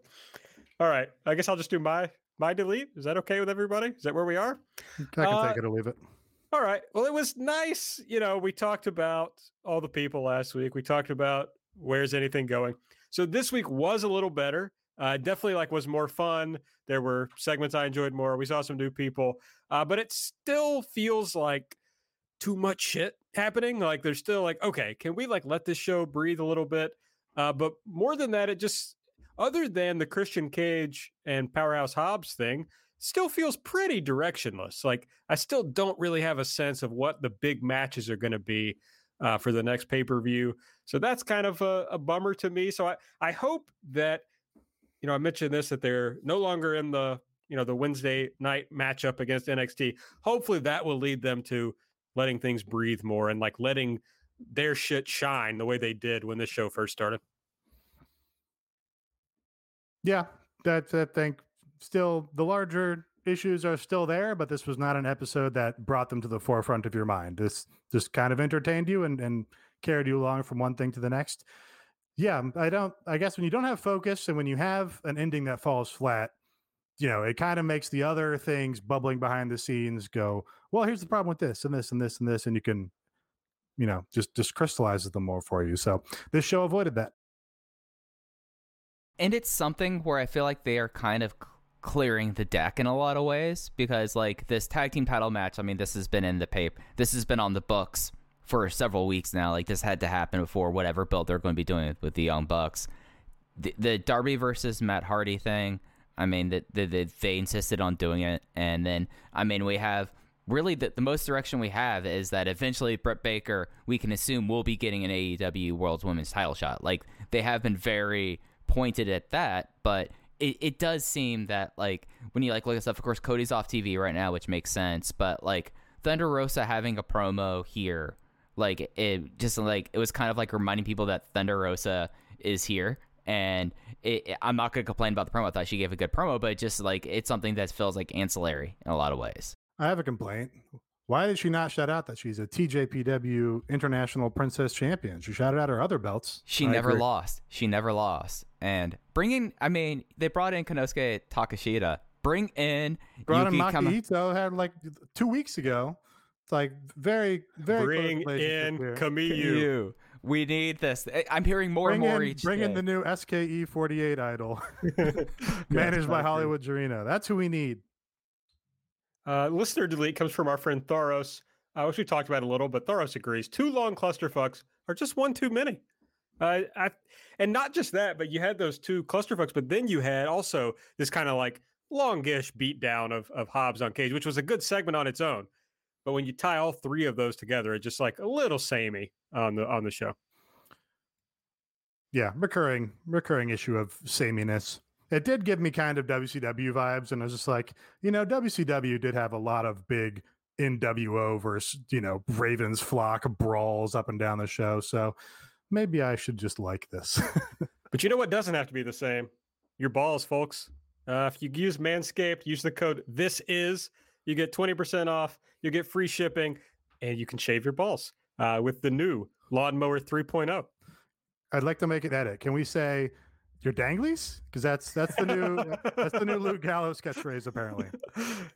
All right, I guess I'll just do my my delete. Is that okay with everybody? Is that where we are? I can Uh, take it or leave it. All right. Well, it was nice. You know, we talked about all the people last week. We talked about where's anything going. So this week was a little better. Uh, definitely like was more fun. There were segments I enjoyed more. We saw some new people, uh, but it still feels like too much shit happening. Like there's still like, okay, can we like let this show breathe a little bit? Uh, but more than that, it just other than the Christian Cage and Powerhouse Hobbs thing, still feels pretty directionless. Like I still don't really have a sense of what the big matches are going to be uh, for the next pay per view. So that's kind of a, a bummer to me. So I I hope that you know I mentioned this that they're no longer in the you know the Wednesday night matchup against NXT. Hopefully that will lead them to letting things breathe more and like letting their shit shine the way they did when this show first started. Yeah, that's I think still the larger issues are still there, but this was not an episode that brought them to the forefront of your mind. This just kind of entertained you and, and carried you along from one thing to the next. Yeah, I don't, I guess when you don't have focus and when you have an ending that falls flat, you know, it kind of makes the other things bubbling behind the scenes go, well, here's the problem with this and this and this and this. And you can, you know, just, just crystallizes them more for you. So this show avoided that. And it's something where I feel like they are kind of clearing the deck in a lot of ways because like this tag team title match, I mean, this has been in the paper, this has been on the books for several weeks now. Like this had to happen before whatever build they're going to be doing with the Young Bucks. The, the Darby versus Matt Hardy thing, I mean, that the, the, they insisted on doing it, and then I mean, we have really the, the most direction we have is that eventually Britt Baker, we can assume, will be getting an AEW World's Women's Title shot. Like they have been very pointed at that, but it, it does seem that like when you like look at stuff, of course Cody's off TV right now, which makes sense, but like Thunder Rosa having a promo here, like it just like it was kind of like reminding people that Thunder Rosa is here. And it, it, I'm not gonna complain about the promo. I thought she gave a good promo, but just like it's something that feels like ancillary in a lot of ways. I have a complaint. Why did she not shout out that she's a TJPW International Princess Champion? She shouted out her other belts. She I never agree. lost. She never lost. And bringing, I mean, they brought in Konosuke Takeshita. Bring in brought Yuki in Maki Ito had like two weeks ago. It's like very, very. Bring in Kamiyu. We need this. I'm hearing more bring and more in, each bring day. in the new SKE 48 idol, managed by Hollywood Jarino. That's who we need. Uh, listener delete comes from our friend Thoros, I wish we talked about a little, but Thoros agrees. Two long clusterfucks are just one too many. Uh, I, and not just that, but you had those two clusterfucks, but then you had also this kind of like longish beatdown of of Hobbs on Cage, which was a good segment on its own. But when you tie all three of those together, it's just like a little samey on the on the show. Yeah, recurring recurring issue of sameness it did give me kind of WCW vibes, and I was just like, you know, WCW did have a lot of big NWO versus you know Ravens flock brawls up and down the show, so maybe I should just like this. but you know what doesn't have to be the same? Your balls, folks. Uh, if you use Manscaped, use the code This Is, you get twenty percent off. You get free shipping, and you can shave your balls uh, with the new Lawnmower 3.0. I'd like to make an edit. Can we say your danglies? Because that's that's the new that's the new Luke Gallows catchphrase apparently.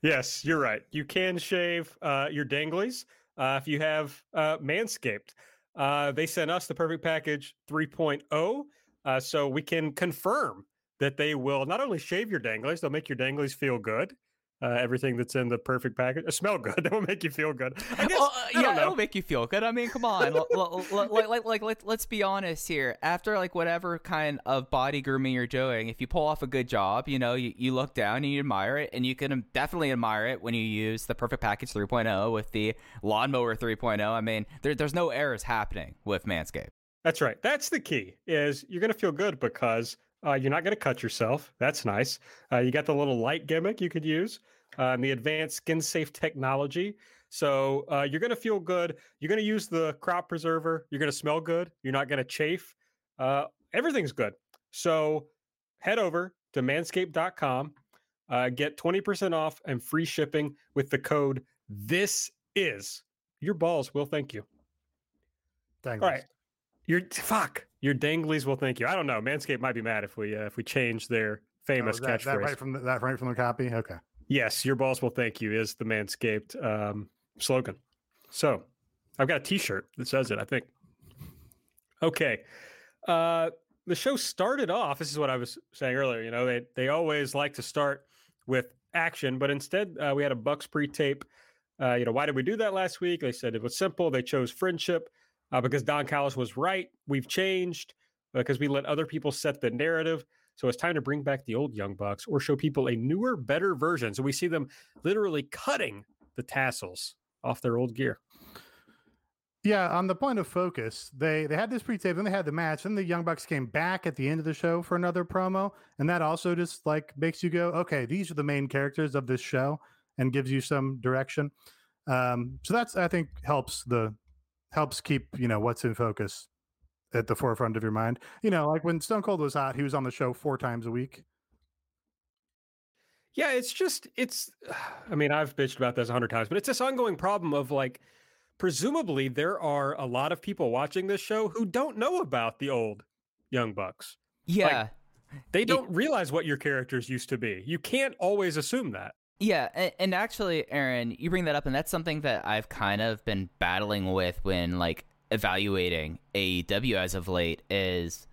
Yes, you're right. You can shave uh, your danglies uh, if you have uh, Manscaped. Uh, they sent us the perfect package 3.0, uh, so we can confirm that they will not only shave your danglies, they'll make your danglies feel good uh, everything that's in the perfect package. It smell good. That will make you feel good. I guess, uh, yeah, it'll make you feel good. I mean, come on. like, like, like, like, let's be honest here. After like whatever kind of body grooming you're doing, if you pull off a good job, you know, you, you look down and you admire it, and you can definitely admire it when you use the perfect package 3.0 with the lawnmower 3.0. I mean, there, there's no errors happening with Manscaped. That's right. That's the key. Is you're going to feel good because uh, you're not going to cut yourself. That's nice. Uh, you got the little light gimmick you could use uh, and the advanced skin safe technology. So uh, you're going to feel good. You're going to use the crop preserver. You're going to smell good. You're not going to chafe. Uh, everything's good. So head over to manscaped.com, uh, get 20% off and free shipping with the code This Is. Your balls will thank you. Thanks. All right. Your fuck. Your danglies will thank you. I don't know. Manscaped might be mad if we uh, if we change their famous oh, that, catchphrase. That right from the, that right from the copy. Okay. Yes, your balls will thank you is the Manscaped um, slogan. So I've got a T-shirt that says it. I think. Okay. Uh, the show started off. This is what I was saying earlier. You know, they they always like to start with action, but instead uh, we had a Bucks pre-tape. Uh, you know, why did we do that last week? They said it was simple. They chose friendship uh, because Don Callis was right. We've changed because we let other people set the narrative. So it's time to bring back the old Young Bucks or show people a newer, better version. So we see them literally cutting the tassels off their old gear. Yeah, on the point of focus, they they had this pre-tape, then they had the match, then the Young Bucks came back at the end of the show for another promo, and that also just like makes you go, okay, these are the main characters of this show, and gives you some direction. Um, so that's I think helps the helps keep you know what's in focus at the forefront of your mind. You know, like when Stone Cold was hot, he was on the show four times a week. Yeah, it's just it's. I mean, I've bitched about this a hundred times, but it's this ongoing problem of like, presumably there are a lot of people watching this show who don't know about the old Young Bucks. Yeah. They don't realize what your characters used to be. You can't always assume that. Yeah, and, actually, Aaron, you bring that up, and that's something that I've kind of been battling with when like evaluating AEW as of late is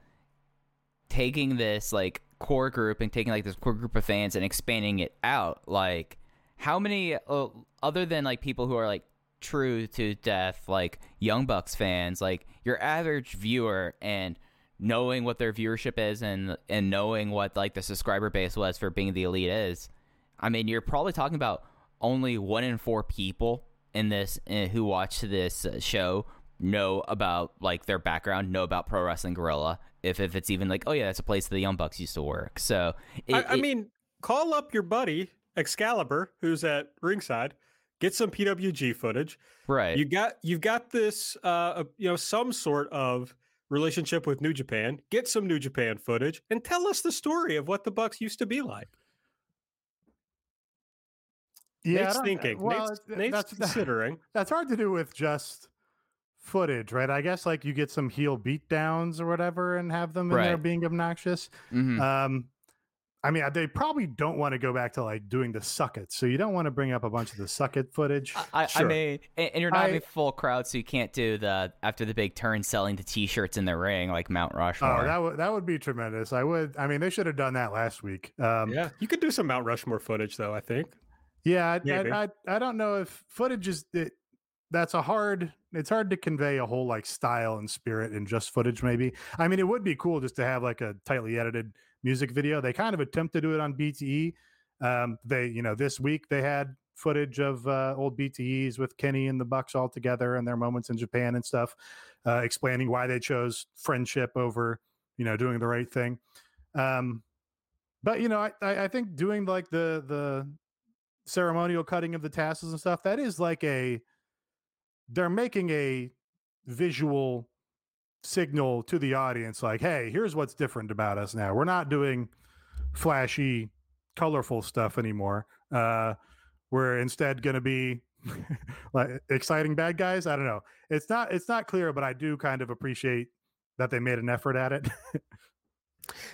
taking this like core group and taking like this core group of fans and expanding it out. Like, how many uh, other than like people who are like true to death, like Young Bucks fans, like your average viewer and knowing what their viewership is and and knowing what like the subscriber base was for being the elite is I mean, you're probably talking about only one in four people in this uh, who watch this uh, show know about like their background, know about Pro Wrestling Guerrilla. If if it's even like, oh yeah, that's a place the Young Bucks used to work. So it, I, I it, mean, call up your buddy Excalibur, who's at ringside. Get some PWG footage. Right. You got you've got this uh you know some sort of relationship with New Japan. Get some New Japan footage and tell us the story of what the Bucks used to be like. Yeah, Nate's thinking. Well, Nate's, Nate's that's, considering. That's hard to do with just footage, right? I guess like you get some heel beatdowns or whatever and have them in right. there being obnoxious. Mm-hmm. Um, I mean, they probably don't want to go back to like doing the suck it. So you don't want to bring up a bunch of the suck it footage. I, sure. I mean, and, you're not a full crowd, so you can't do the after the big turn selling the t-shirts in the ring like Mount Rushmore. Oh, that would that would be tremendous. I would. I mean, they should have done that last week. Um, yeah, you could do some Mount Rushmore footage though. I think. Yeah, I, I, I, I don't know if footage is it, that's a hard. It's hard to convey a whole like style and spirit in just footage. Maybe I mean it would be cool just to have like a tightly edited music video. They kind of attempt to do it on BTE. Um, they you know this week they had footage of uh, old BTEs with Kenny and the Bucks all together and their moments in Japan and stuff, uh, explaining why they chose friendship over you know doing the right thing. Um, but you know, I, I think doing like the the ceremonial cutting of the tassels and stuff, that is like a they're making a visual signal to the audience like, hey, here's what's different about us now. We're not doing flashy, colorful stuff anymore. Uh, we're instead going to be like exciting bad guys. I don't know. It's not it's not clear, but I do kind of appreciate that they made an effort at it.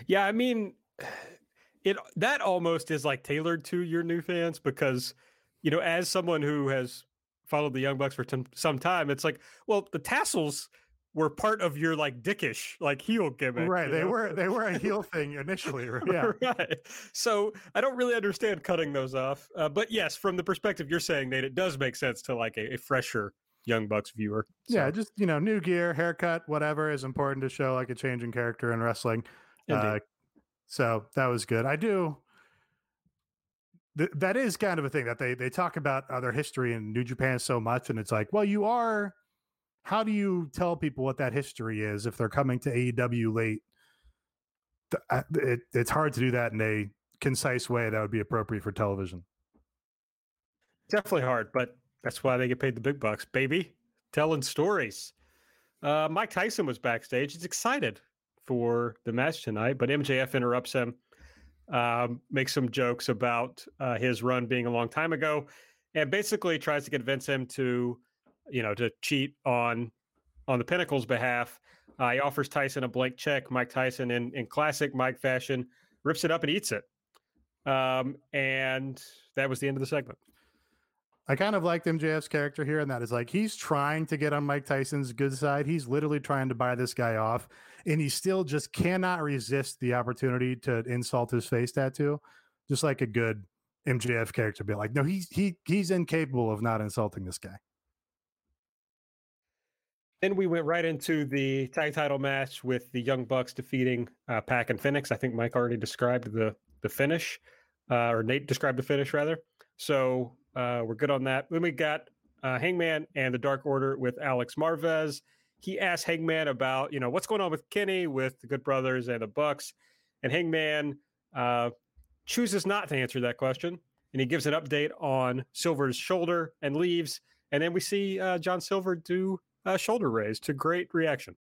yeah, I mean, it that almost is like tailored to your new fans because you know as someone who has followed the young bucks for t- some time it's like well the tassels were part of your like dickish like heel gimmick right they know? were they were a heel thing initially yeah right so i don't really understand cutting those off uh, but yes from the perspective you're saying nate it does make sense to like a, a fresher young bucks viewer so. yeah just you know new gear haircut whatever is important to show like a change in character in wrestling uh, so that was good. I do. Th- that is kind of a thing that they they talk about other history in New Japan so much, and it's like, well, you are. How do you tell people what that history is if they're coming to AEW late? It, it's hard to do that in a concise way that would be appropriate for television. Definitely hard, but that's why they get paid the big bucks, baby. Telling stories. Uh, Mike Tyson was backstage. He's excited for the match tonight, but MJF interrupts him, um, makes some jokes about uh, his run being a long time ago, and basically tries to convince him to, you know, to cheat on on the Pinnacle's behalf. Uh, he offers Tyson a blank check. Mike Tyson, in in classic Mike fashion, rips it up and eats it. Um, and that was the end of the segment. I kind of liked MJF's character here, and that is like he's trying to get on Mike Tyson's good side. He's literally trying to buy this guy off, and he still just cannot resist the opportunity to insult his face tattoo, just like a good MJF character. Be like, no, he's he he's incapable of not insulting this guy. Then we went right into the tag title match with the Young Bucks defeating uh, Pac and Fenix. I think Mike already described the the finish, uh, or Nate described the finish rather. So uh, we're good on that. Then we got uh, Hangman and the Dark Order with Alex Marvez. He asked Hangman about, you know, what's going on with Kenny, with the Good Brothers and the Bucks, and Hangman uh, chooses not to answer that question, and he gives an update on Silver's shoulder and leaves, and then we see uh, John Silver do a shoulder raise to great reaction.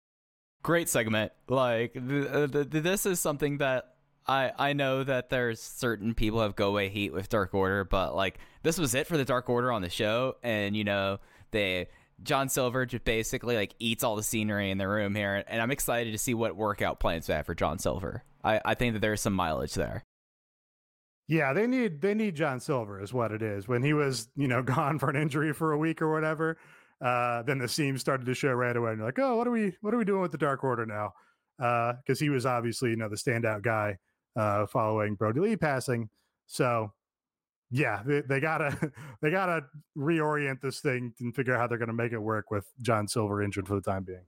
Great segment. Like the, the, this is something that I I know that there's certain people have go away heat with Dark Order, but like this was it for the Dark Order on the show, and you know they John Silver just basically like eats all the scenery in the room here, and I'm excited to see what workout plans they have for John Silver. I I think that there's some mileage there. Yeah, they need they need John Silver is what it is. When he was, you know, gone for an injury for a week or whatever, uh, then the seams started to show right away. And you're like, oh, what are we what are we doing with the Dark Order now? Because uh, he was obviously, you know, the standout guy uh, following Brodie Lee passing. So yeah, they, they, gotta they gotta reorient this thing and figure out how they're gonna make it work with John Silver injured for the time being.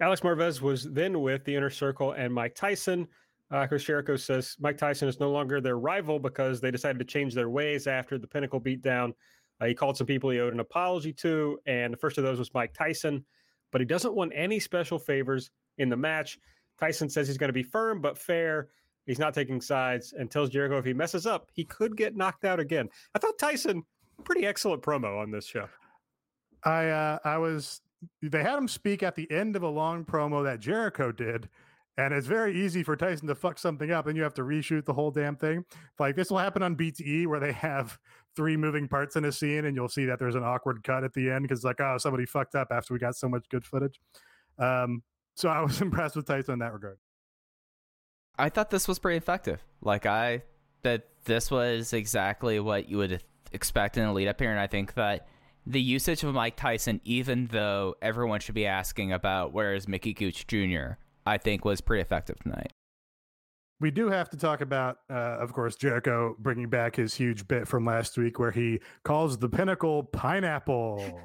Alex Marvez was then with the Inner Circle and Mike Tyson. Uh, Chris Jericho says Mike Tyson is no longer their rival because they decided to change their ways after the Pinnacle beatdown. Uh, he called some people he owed an apology to, and the first of those was Mike Tyson. But he doesn't want any special favors in the match. Tyson says he's going to be firm but fair. He's not taking sides and tells Jericho if he messes up, he could get knocked out again. I thought Tyson pretty excellent promo on this show. I uh, I was they had him speak at the end of a long promo that Jericho did and it's very easy for Tyson to fuck something up, and you have to reshoot the whole damn thing. Like this will happen on BTE, where they have three moving parts in a scene, and you'll see that there's an awkward cut at the end because like, oh, somebody fucked up after we got so much good footage. Um, so I was impressed with Tyson in that regard. I thought this was pretty effective. Like I that this was exactly what you would expect in a lead up here, and I think that the usage of Mike Tyson, even though everyone should be asking about where is Mickey Gooch Jr., I think was pretty effective tonight. We do have to talk about, uh, of course, Jericho bringing back his huge bit from last week where he calls the pinnacle pineapple.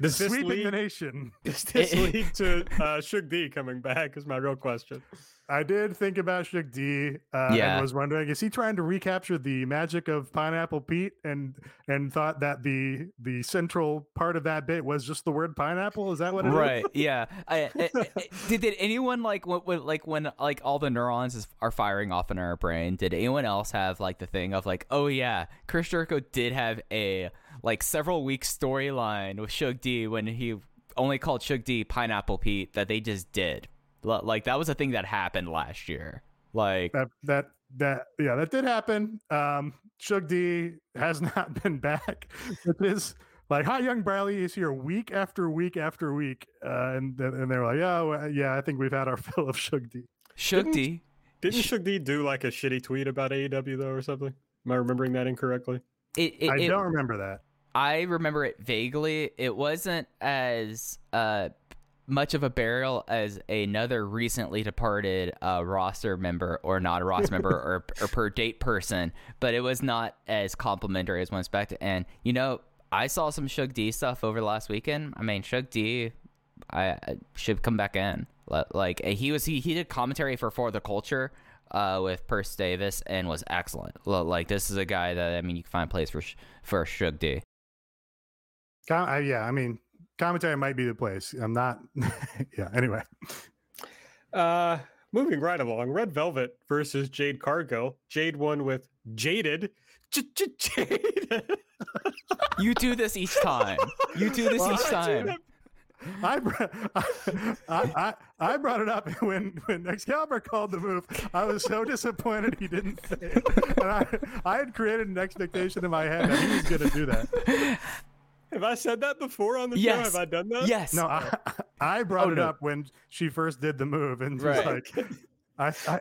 Does this Sweeping lead, the nation. Does this lead to uh, Shug D coming back? Is my real question. I did think about Shug D uh, Yeah. and was wondering is he trying to recapture the magic of Pineapple Pete and and thought that the the central part of that bit was just the word pineapple? Is that what it is? right yeah I, I- I- did, did anyone like what, what like when like all the neurons is, are firing off in our brain did anyone else have like the thing of like oh yeah chris jericho did have a like several week storyline with shug d when he only called shug d pineapple pete that they just did like that was a thing that happened last year like That that that yeah, that did happen. Um Shug D has not been back. It is like Hot Young Bradley is here week after week after week. Uh, and and they're like, yeah, well, yeah, I think we've had our fill of Shug D. shug Didn't- d Didn't Shug D do like a shitty tweet about AEW though, or something? Am I remembering that incorrectly? it, it, I it- don't remember that. I remember it vaguely. It wasn't as uh, much of a burial as another recently departed uh, roster member, or not a roster member, or, or per date person, but it was not as complimentary as one expected. And you know, I saw some Shug D stuff over the last weekend. I mean, Shug D, I, I should come back in. Like he was, he, he did commentary for For the Culture. Uh, with Perce Davis and was excellent. Like this is a guy that I mean you can find a place for for Shug D. I, yeah, I mean, commentary might be the place. I'm not. yeah. Anyway, Uh, moving right along, Red Velvet versus Jade Cargill. Jade won with Jaded. Jade. You do this each time. You do this each time. I, br- I, I I brought it up when when Excalibur called the move. I was so disappointed he didn't say it. And I, I had created an expectation in my head that he was going to do that. Have I said that before on the show? Have I done that? Yes. No, I, I brought Oh, it no. up when she first did the move, and was Right. like, I, I,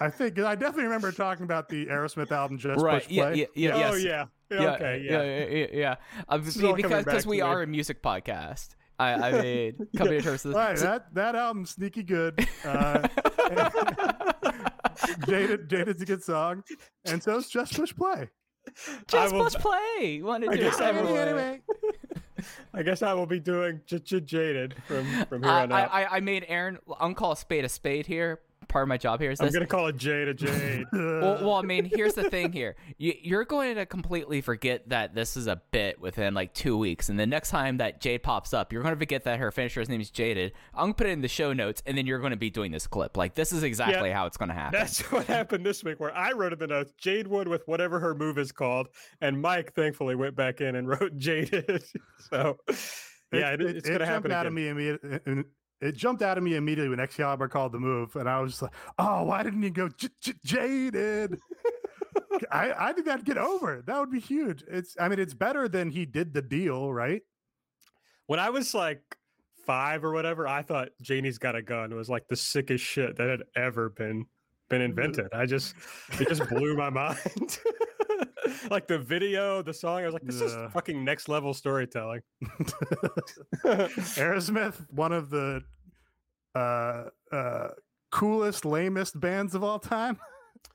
I think 'cause I definitely remember talking about the Aerosmith album Just Right. Push Yeah. Play. Yeah. Yeah. Oh yes. yeah. Yeah, Yeah, Okay. Yeah. Yeah. Yeah. yeah, yeah. Uh, is all coming because because we me. are a music podcast. I, I mean, coming to terms with Right, so- that that album's sneaky good. Uh, Jaded, Jaded's a good song, and so is Just Push Play. just will- push play. Want to I do guess I will. Anyway, uh, I guess I will be doing j- j- Jaded from from here I, on out. I, I- I made Aaron. Gonna call a spade a spade here. Part of my job here is this. I'm gonna call it Jade a Jade. well, well, I mean, here's the thing here. You, you're going to completely forget that this is a bit within like two weeks. And the next time that Jade pops up, you're going to forget that her finisher's name is Jaded. I'm going to put it in the show notes, and then you're going to be doing this clip. Like, this is exactly how it's going to happen. That's what happened this week, where I wrote in the notes Jade Wood with whatever her move is called, and Mike thankfully went back in and wrote Jaded. so, yeah, it, it, it's it gonna jumped happen out again. of me immediately. It jumped out of me immediately when Excalibur called the move, and I was like, "Oh, why didn't you go J- J- jaded?" I I think that'd get over. That would be huge. It's I mean, it's better than he did the deal, right? When I was like five or whatever, I thought Janie's got a gun was like the sickest shit that had ever been been mm-hmm. invented. I just it just blew my mind. like the video, the song, I was like, this is fucking next level storytelling. Aerosmith, one of the uh uh coolest, lamest bands of all time.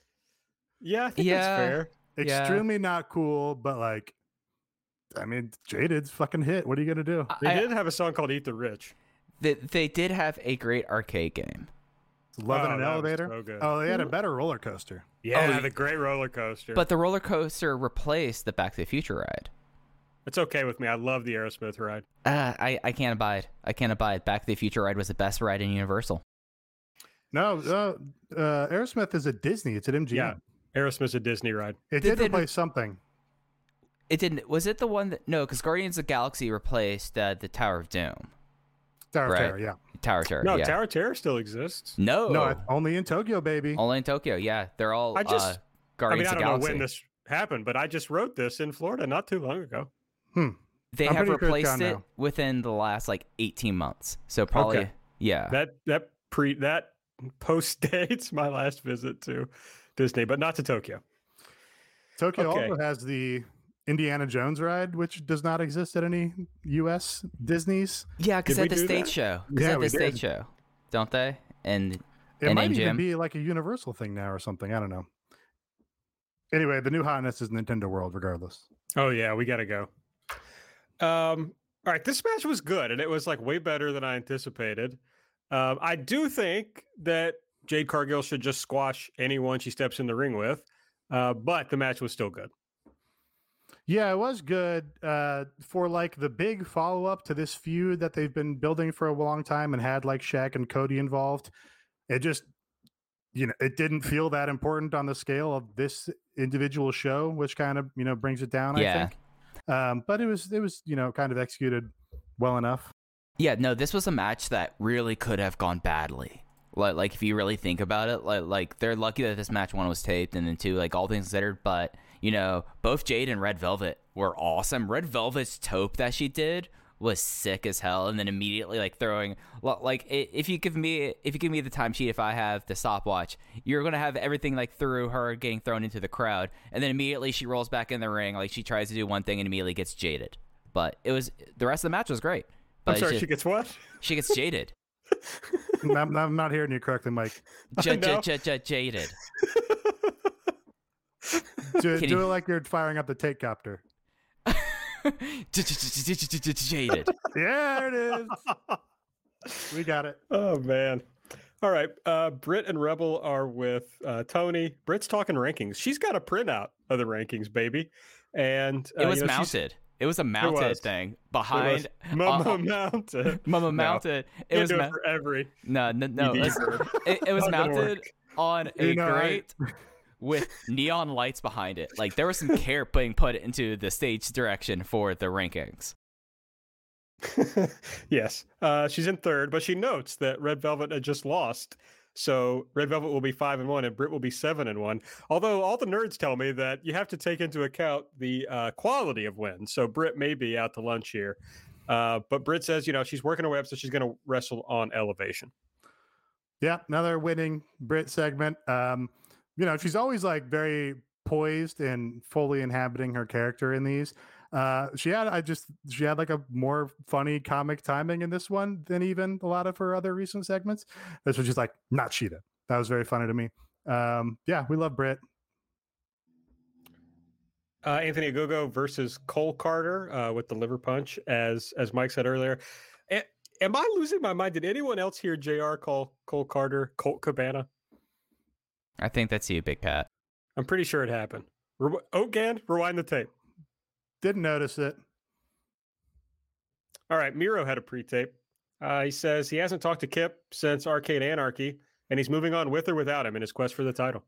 yeah, I think Yeah. that's fair. Yeah. Extremely not cool, but like, I mean, Jaded's fucking hit. What are you gonna do? They I- did have a song called "Eat the Rich." They, they did have a great arcade game. Love in Oh, an elevator. so. Oh, they had a better roller coaster. Yeah, Oh, the great roller coaster. But the roller coaster replaced the Back to the Future ride. It's okay with me. I love the Aerosmith ride. Uh, I, I can't abide. I can't abide. Back to the Future ride was the best ride in Universal. No, uh, uh, Aerosmith is at Disney. It's at MGM. Yeah. Aerosmith's a Disney ride. It Did did they- replace something. It didn't. Was it the one that? No, because Guardians of the Galaxy replaced uh, the Tower of Doom. Tower of Terror, yeah. Tower of Terror. No, yeah. Tower of Terror still exists. No. No, only in Tokyo, baby. only in Tokyo. Yeah, they're all. I just- uh, I mean, I of don't know when this happened, but I just wrote this in Florida not too long ago. Hmm. they I'm have pretty sure replaced it now. within the last like 18 months. So probably. Okay. Yeah. That that pre that post dates my last visit to Disney, but not to Tokyo. Tokyo Okay. also has the Indiana Jones ride, which does not exist at any U.S. Disney's. yeah, because at the state that? show. Because Yeah, at the stage did. show, don't they? And It And might MGM? even be like a Universal thing now or something. I don't know. Anyway, the new hotness is Nintendo World, regardless. Oh yeah, we gotta go. Um, all right, this match was good, and it was like way better than I anticipated. Um, I do think that Jade Cargill should just squash anyone she steps in the ring with, uh, but the match was still good. Yeah, it was good uh, for like the big follow up to this feud that they've been building for a long time and had like Shaq and Cody involved. It just, you know, it didn't feel that important on the scale of this individual show, which kind of you know brings it down. I think. Um, but it was it was you know kind of executed well enough. Yeah, no, this was a match that really could have gone badly. Like, like if you really think about it, like, like they're lucky that this match one was taped, and then two, like all things considered. But you know, both Jade and Red Velvet were awesome. Red Velvet's tope that she did was sick as hell, and then immediately like throwing, like if you give me if you give me the timesheet, if I have the stopwatch, you're gonna have everything like through her getting thrown into the crowd, and then immediately she rolls back in the ring, like she tries to do one thing and immediately gets jaded. But it was the rest of the match was great. But I'm sorry, just- she gets what? she gets jaded. I'm, I'm not hearing you correctly, Mike. J- j- j- j- jaded. Do, do you- it like you're firing up the take copter. Jaded. Yeah, it is. we got it. Oh man. All right. Uh and Rebel are with uh Tony. Britt's talking rankings. She's got a printout of the rankings, baby. And uh, It was you know, mounted. It was a mounted was. thing behind. Mama uh, mounted. Mama mounted. It was ma- it for every. no, no, no. It, it was mounted on a grate with neon lights behind it. Like there was some care being put into the stage direction for the rankings. yes. Uh, she's in third, but she notes that Red Velvet had just lost. So Red Velvet will be five and one, and Britt will be seven and one. Although all the nerds tell me that you have to take into account the uh, quality of wins. So Britt may be out to lunch here, uh, but Britt says you know she's working her way up, so she's going to wrestle on elevation. Yeah, another winning Britt segment. Um, you know, she's always like very poised and fully inhabiting her character in these. Uh, she had, I just, she had like a more funny comic timing in this one than even a lot of her other recent segments. This was just like not Sheeta. That was very funny to me. Um, yeah, we love Britt. Uh, Anthony Ogogo versus Cole Carter uh, with the liver punch, as as Mike said earlier. A- am I losing my mind? Did anyone else hear JR call Cole Carter Colt Cabana? I think that's you, Big Pat. I'm pretty sure it happened. Re- Oatgan, rewind the tape. Didn't notice it. All right, Miro had a pre-tape. Uh, he says he hasn't talked to Kip since Arcade Anarchy, and he's moving on with or without him in his quest for the title.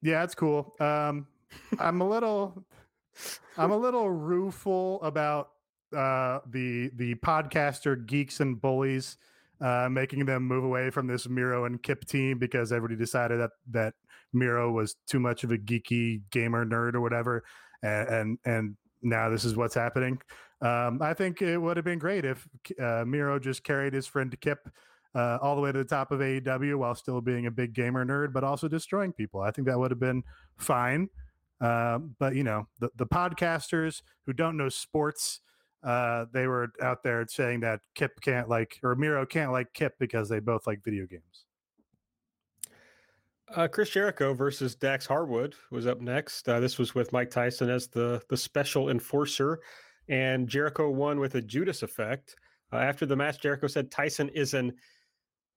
Yeah, it's cool. Um, I'm a little, I'm a little rueful about uh, the the podcaster geeks and bullies, uh, making them move away from this Miro and Kip team because everybody decided that that Miro was too much of a geeky gamer nerd or whatever, and and, and now this is what's happening. Um, I think it would have been great if uh, Miro just carried his friend Kip uh, all the way to the top of AEW while still being a big gamer nerd, but also destroying people. I think that would have been fine. Uh, but you know, the, the podcasters who don't know sports, uh, they were out there saying that Kip can't like or Miro can't like Kip because they both like video games. Uh, Chris Jericho versus Dax Harwood was up next. Uh, this was with Mike Tyson as the the special enforcer, and Jericho won with a Judas effect. Uh, after the match, Jericho said Tyson is an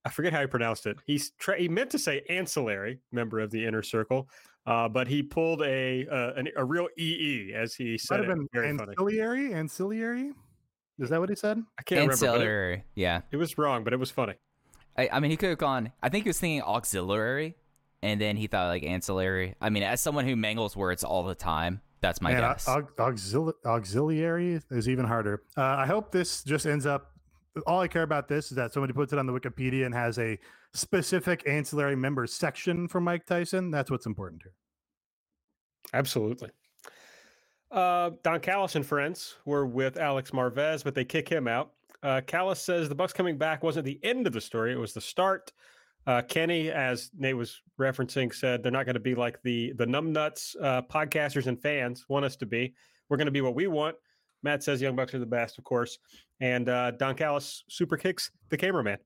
I forget how he pronounced it. He's tra- he meant to say ancillary member of the inner circle, uh, but he pulled a uh, an, a real EE as he said. Might have it. been Very funny. ancillary, ancillary. Is that what he said? I can't remember. But it, Ancillary. Yeah. it was wrong, but it was funny. I, I mean, he could have gone. I think he was thinking auxiliary, and then he thought like ancillary. I mean, as someone who mangles words all the time, that's my Man, guess. au- auxili- auxiliary is even harder. Uh, I hope this just ends up. All I care about this is that somebody puts it on the Wikipedia and has a specific ancillary members section for Mike Tyson. That's what's important here. Absolutely. Uh, Don Callis and friends were with Alex Marvez, but they kick him out. Uh, Callis says the Bucks coming back wasn't the end of the story; it was the start. Uh, Kenny, as Nate was referencing, said they're not going to be like the the numbnuts uh, podcasters and fans want us to be. We're going to be what we want. Matt says Young Bucks are the best, of course, and uh, Don Callis super kicks the cameraman.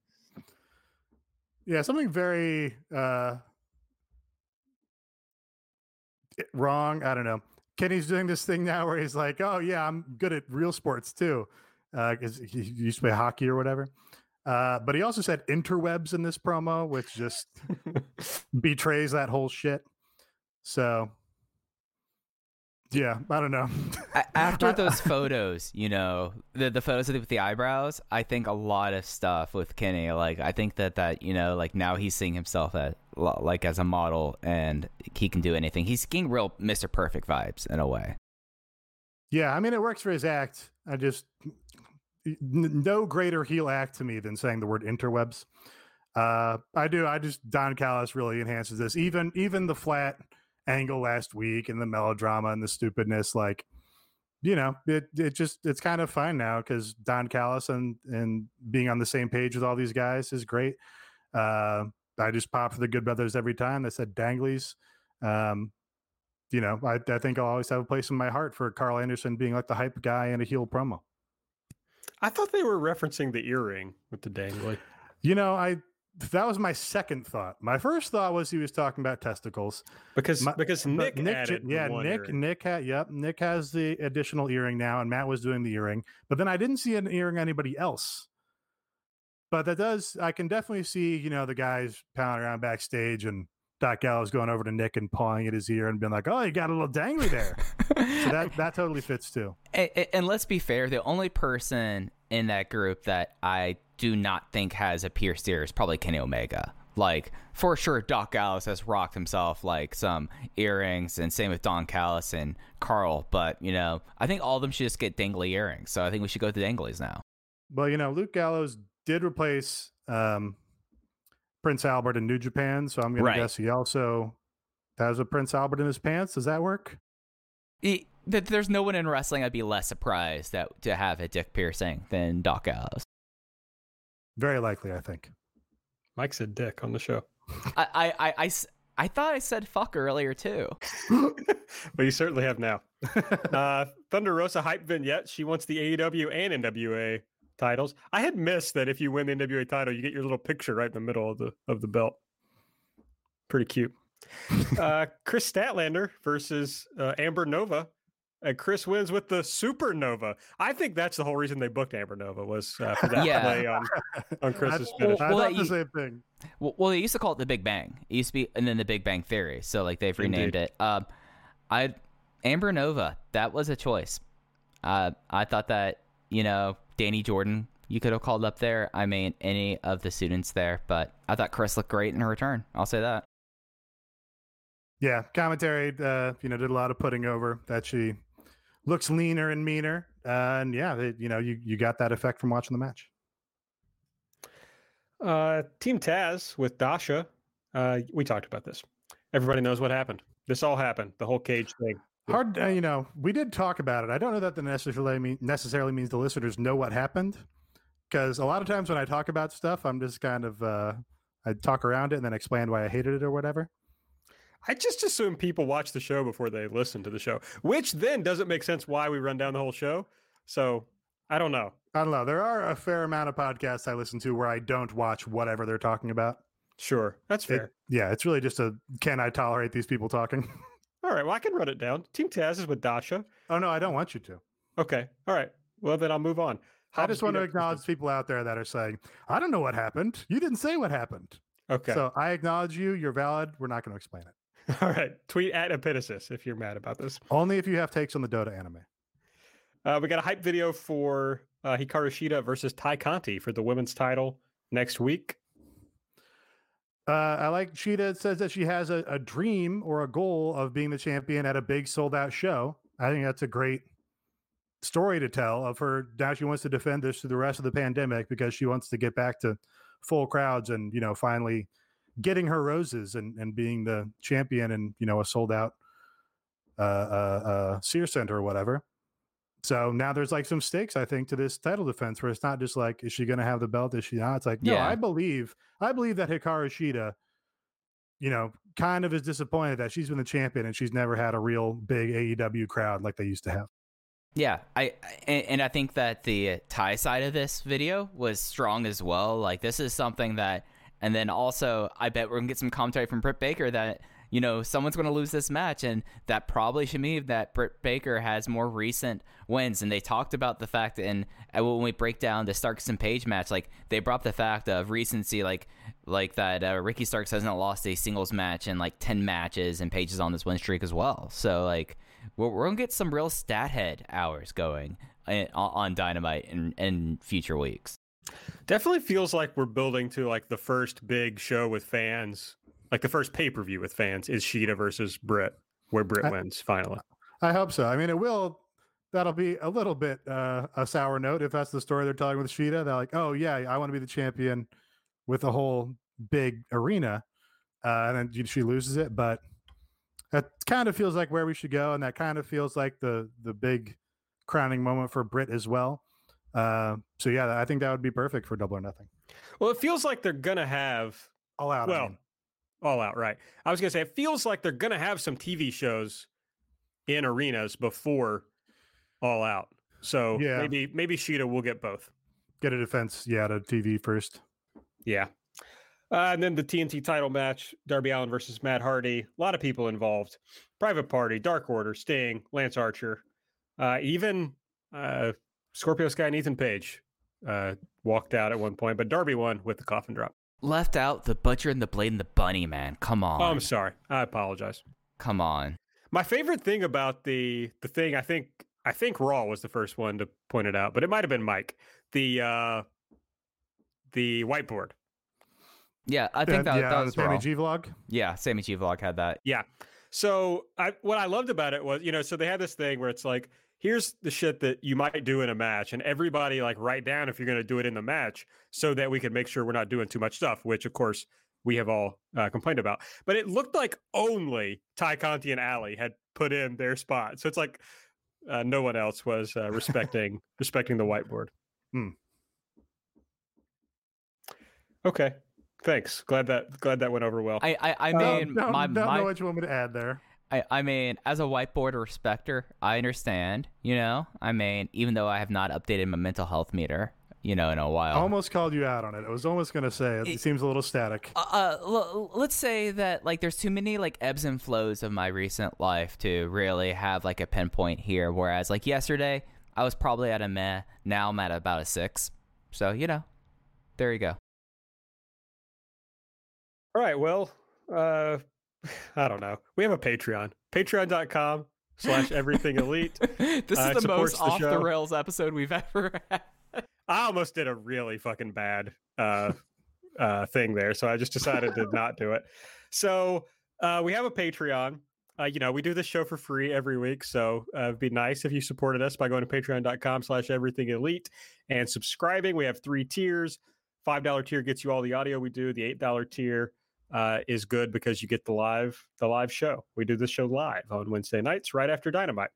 Yeah, something very uh, wrong. I don't know. Kenny's doing this thing now where he's like, "Oh yeah, I'm good at real sports too," because he he used to play hockey or whatever. Uh, but he also said interwebs in this promo, which just betrays that whole shit. So, yeah, I don't know. After those photos, you know, the the photos with the eyebrows, I think a lot of stuff with Kenny. Like, I think that that you know, like now he's seeing himself as like as a model, and he can do anything. He's getting real Mr. Perfect vibes in a way. Yeah, I mean, it works for his act. I just n- no greater heel act to me than saying the word interwebs. Uh, I do. I just Don Callis really enhances this. Even even the flat angle last week and the melodrama and the stupidness, like you know, it it just it's kind of fine now because Don Callis and and being on the same page with all these guys is great. Uh, I just pop for the Good Brothers every time. They said Danglies. Um, you know, I, I think I'll always have a place in my heart for Karl Anderson being like the hype guy in a heel promo. I thought they were referencing the earring with the dangly. You know, I that was my second thought. My first thought was he was talking about testicles. Because My- because but Nick, j- added yeah, one Nick, earring. Nick had, yep, Nick has the additional earring now, and Matt was doing the earring. But then I didn't see an earring anybody else. But that does, I can definitely see, you know, the guys pounding around backstage and Doc Gallows going over to Nick and pawing at his ear and being like, "Oh, you got a little dangly there." so that that totally fits too. And, and- and let's be fair, the only person in that group that I do not think has a pierced ear is probably Kenny Omega. Like for sure, Doc Gallows has rocked himself like some earrings, and same with Don Callis and Karl. But you know, I think all of them should just get dangly earrings. So I think we should go to the danglies now. Well, you know, Luke Gallows did replace um, Prince Albert in New Japan, so I'm going Right. to guess he also has a Prince Albert in his pants. Does that work? E- th- There's no one in wrestling I'd be less surprised that to have a dick piercing than Doc Gallows. Very likely, I think. Mike said dick on the show. I I I I thought I said fuck earlier too. but you certainly have now. uh, Thunder Rosa hype vignette. She wants the AEW and NWA titles. I had missed that if you win the NWA title, you get your little picture right in the middle of the of the belt. Pretty cute. uh, Kris Statlander versus uh, Amber Nova. And Kris wins with the Supernova. I think that's the whole reason they booked Amber Nova was uh, for that Yeah. play on, on Kris's I, finish. I Well, thought you- the same thing. Well, well, they used to call it the Big Bang. It used to be, and then the Big Bang Theory. So like they've renamed Indeed. it. Um, I Amber Nova. That was a choice. Uh, I thought that you know Danny Jordan you could have called up there. I mean any of the students there, but I thought Kris looked great in her return. I'll say that. Yeah, commentary. Uh, you know, did a lot of putting over that she looks leaner and meaner. Uh, and yeah, they, you know, you you got that effect from watching the match. Uh, Team Taz with Dasha. Uh, we talked about this. Everybody knows what happened. This all happened. The whole cage thing. Hard, uh, you know, we did talk about it. I don't know that the necessarily mean, necessarily means the listeners know what happened, because a lot of times when I talk about stuff, I'm just kind of uh, I talk around it and then explain why I hated it or whatever. I just assume people watch the show before they listen to the show, which then doesn't make sense why we run down the whole show. So I don't know. I don't know. There are a fair amount of podcasts I listen to where I don't watch whatever they're talking about. Sure, that's fair. It, yeah, it's really just a can I tolerate these people talking? All right, well, I can run it down. Team Taz is with Dasha. oh no, I don't want you to. Okay, all right. Well, then I'll move on. I just want to acknowledge people out there that are saying, I don't know what happened. You didn't say what happened. Okay. So I acknowledge you. You're valid. We're not going to explain it. all right. Tweet at Epitasis if you're mad about this. Only if you have takes on the Dota anime. Uh, we got a hype video for uh, Hikaru Shida versus Tay Conti for the women's title next week. Uh, I like Shida says that she has a, a dream or a goal of being the champion at a big sold out show. I think that's a great story to tell of her. Now she wants to defend this through the rest of the pandemic because she wants to get back to full crowds and, you know, finally getting her roses and, and being the champion and, you know, a sold out uh, uh, uh, Sears Centre or whatever. So now there's like some stakes, I think, to this title defense where it's not just like, is she going to have the belt? Is she not? It's like, no, Yeah. I believe, I believe that Hikaru Shida, you know, kind of is disappointed that she's been the champion and she's never had a real big AEW crowd like they used to have. Yeah, I and I think that the Tay side of this video was strong as well. Like this is something that, and then also I bet we're gonna get some commentary from Britt Baker that you know someone's gonna lose this match, and that probably should mean that Britt Baker has more recent wins. And they talked about the fact that, and uh, when we break down the Starks and Page match, like they brought the fact of recency, like like that uh, Ricky Starks hasn't lost a singles match in like ten matches, and Page is on this win streak as well. So like we're, we're gonna get some real stat head hours going uh, on on Dynamite in, in future weeks. Definitely feels like we're building to like the first big show with fans, like the first pay per view with fans is Shida versus Britt, where Britt I- wins finally. I hope so. I mean, it will. That'll be a little bit uh, a sour note if that's the story they're telling with Shida. They're like, oh yeah, I want to be the champion with a whole big arena, uh, and then she loses it. But that kind of feels like where we should go, and that kind of feels like the the big crowning moment for Britt as well. Uh, so yeah, I think that would be perfect for Double or Nothing. Well, it feels like they're gonna have All out. I well, mean. all out, right? I was gonna say it feels like they're gonna have some TV shows in arenas before all out. So Yeah. maybe maybe Shida will get both. get a defense. Yeah, to TV first. Yeah. Uh, and then the TNT title match, Darby Allin versus Matt Hardy. A lot of people involved. Private Party, Dark Order, Sting, Lance Archer, uh, even uh, Scorpio Sky and Ethan Page uh, walked out at one point, but Darby won with the coffin drop. Left out the butcher and the blade and the bunny, man. Come on, Oh, I'm sorry. I apologize. come on. My favorite thing about the the thing, I think I think Raw was the first one to point it out, but it might have been Mike. The uh the whiteboard. Yeah, I think Uh, that, yeah, that the was Sammy wrong. G vlog. Yeah, Sammy G vlog had that. Yeah. So I what I loved about it was, you know, so they had this thing where it's like, here's the shit that you might do in a match, and everybody like write down if you're gonna do it in the match so that we can make sure we're not doing too much stuff, which of course we have all uh, complained about. But it looked like only Tay Conti and ali had put in their spot. So it's like uh, no one else was uh, respecting respecting the whiteboard. Hmm. Okay. Thanks. Glad that glad that went over well. I I, I Um, mean, don't, my don't my know what you want me to add there. I, I mean, as a whiteboard respecter, I understand. You know, I mean, even though I have not updated my mental health meter, you know, in a while. I almost called you out on it. I was almost going to say it, It- seems a little static. uh, uh, l- let's say that like there's too many like ebbs and flows of my recent life to really have like a pinpoint here. Whereas like yesterday, I was probably at a meh. Now I'm at about a six. So you know, there you go. All right. Well, uh, I don't know. We have a Patreon. Patreon.com slash everything elite. this Uh, is the most the off the rails episode we've ever had. I almost did a really fucking bad uh, uh, thing there. So I just decided to not do it. So uh, we have a Patreon. uh, you know, we do this show for free every week, so uh, it'd be nice if you supported us by going to patreon.com slash everything elite and subscribing. We have three tiers. $5 tier gets you all the audio we do. The $8 tier uh, is good because you get the live the live show. We do this show live on Wednesday nights right after Dynamite.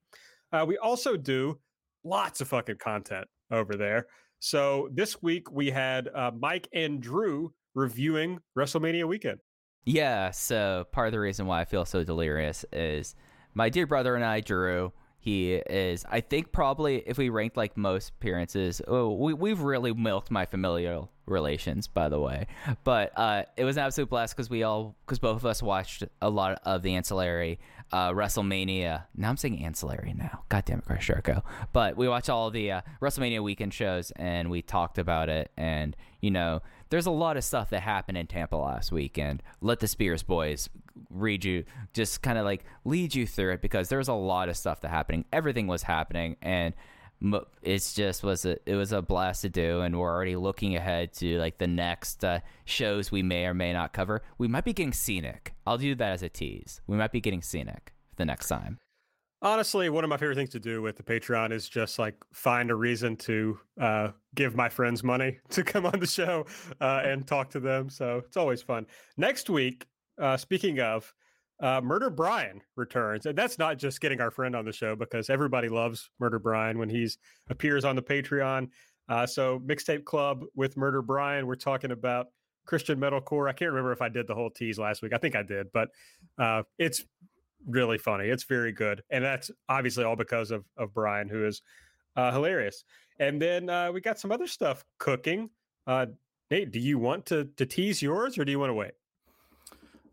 Uh, we also do lots of fucking content over there. So this week we had uh, Mike and Drew reviewing WrestleMania weekend. Yeah, so part of the reason why I feel so delirious is my dear brother and I, Drew. He is, I think, probably if we ranked like most appearances, oh, we we've really milked my familial relations, by the way. But uh, it was an absolute blast because we all, because both of us watched a lot of the ancillary uh, WrestleMania. Now I'm saying ancillary now. God damn it, Chris Jericho. But we watched all the uh, WrestleMania weekend shows and we talked about it. And you know, there's a lot of stuff that happened in Tampa last weekend. Let the Spears boys read you, just kind of like lead you through it because there's a lot of stuff that happening. Everything was happening, and it's just was a it was a blast to do. And we're already looking ahead to like the next uh, shows we may or may not cover. We might be getting scenic. I'll do that as a tease. We might be getting scenic the next time. Honestly, one of my favorite things to do with the Patreon is just like find a reason to uh, give my friends money to come on the show uh, and talk to them. So it's always fun. Next week, uh, speaking of, uh, Murder Brian returns, and that's not just getting our friend on the show because everybody loves Murder Brian when he's appears on the Patreon. Uh, so Mixtape Club with Murder Brian, we're talking about Christian metalcore. I can't remember if I did the whole tease last week. I think I did, but uh, it's really funny. It's very good, and that's obviously all because of of Brian, who is uh, hilarious. And then uh, we got some other stuff cooking. Uh, Nate, do you want to to tease yours, or do you want to wait?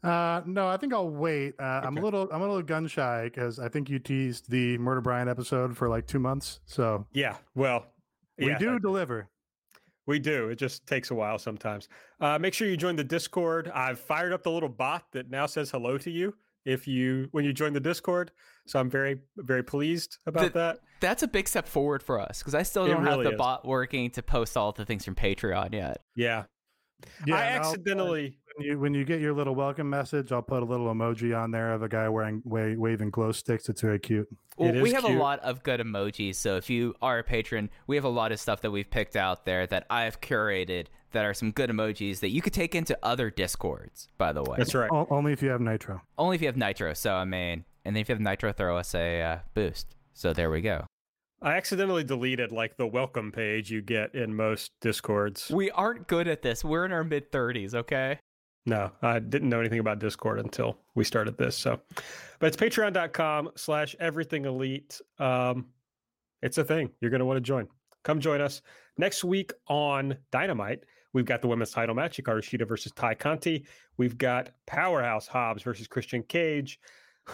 Uh, no, I think I'll wait. Uh, okay. I'm a little, I'm a little gun shy because I think you teased the Murder Brian episode for like two months. So yeah, well, we yeah, do deliver. We do. It just takes a while sometimes. Uh, make sure you join the Discord. I've fired up the little bot that now says hello to you if you when you join the Discord. So I'm very very pleased about the, that. That's a big step forward for us because I still don't really have the is. bot working to post all the things from Patreon yet. Yeah. Yeah, I accidentally when you when you get your little welcome message, I'll put a little emoji on there of a guy wearing wa- waving glow sticks. It's very cute. Well, we have cute. a lot of good emojis, so if you are a patron, we have a lot of stuff that we've picked out there that I've curated that are some good emojis that you could take into other discords. By the way, that's right. O- only if you have Nitro. Only if you have Nitro. So I mean, and then if you have Nitro, throw us a uh, boost. So there we go. I accidentally deleted like the welcome page you get in most discords. We aren't good at this. We're in our mid 30s, okay? No, I didn't know anything about Discord until we started this. So, but it's patreon.com slash everything elite. Um, it's a thing. You're going to want to join. Come join us next week on Dynamite. We've got the women's title match, Hikaru Shida versus Tay Conti. We've got Powerhouse Hobbs versus Christian Cage.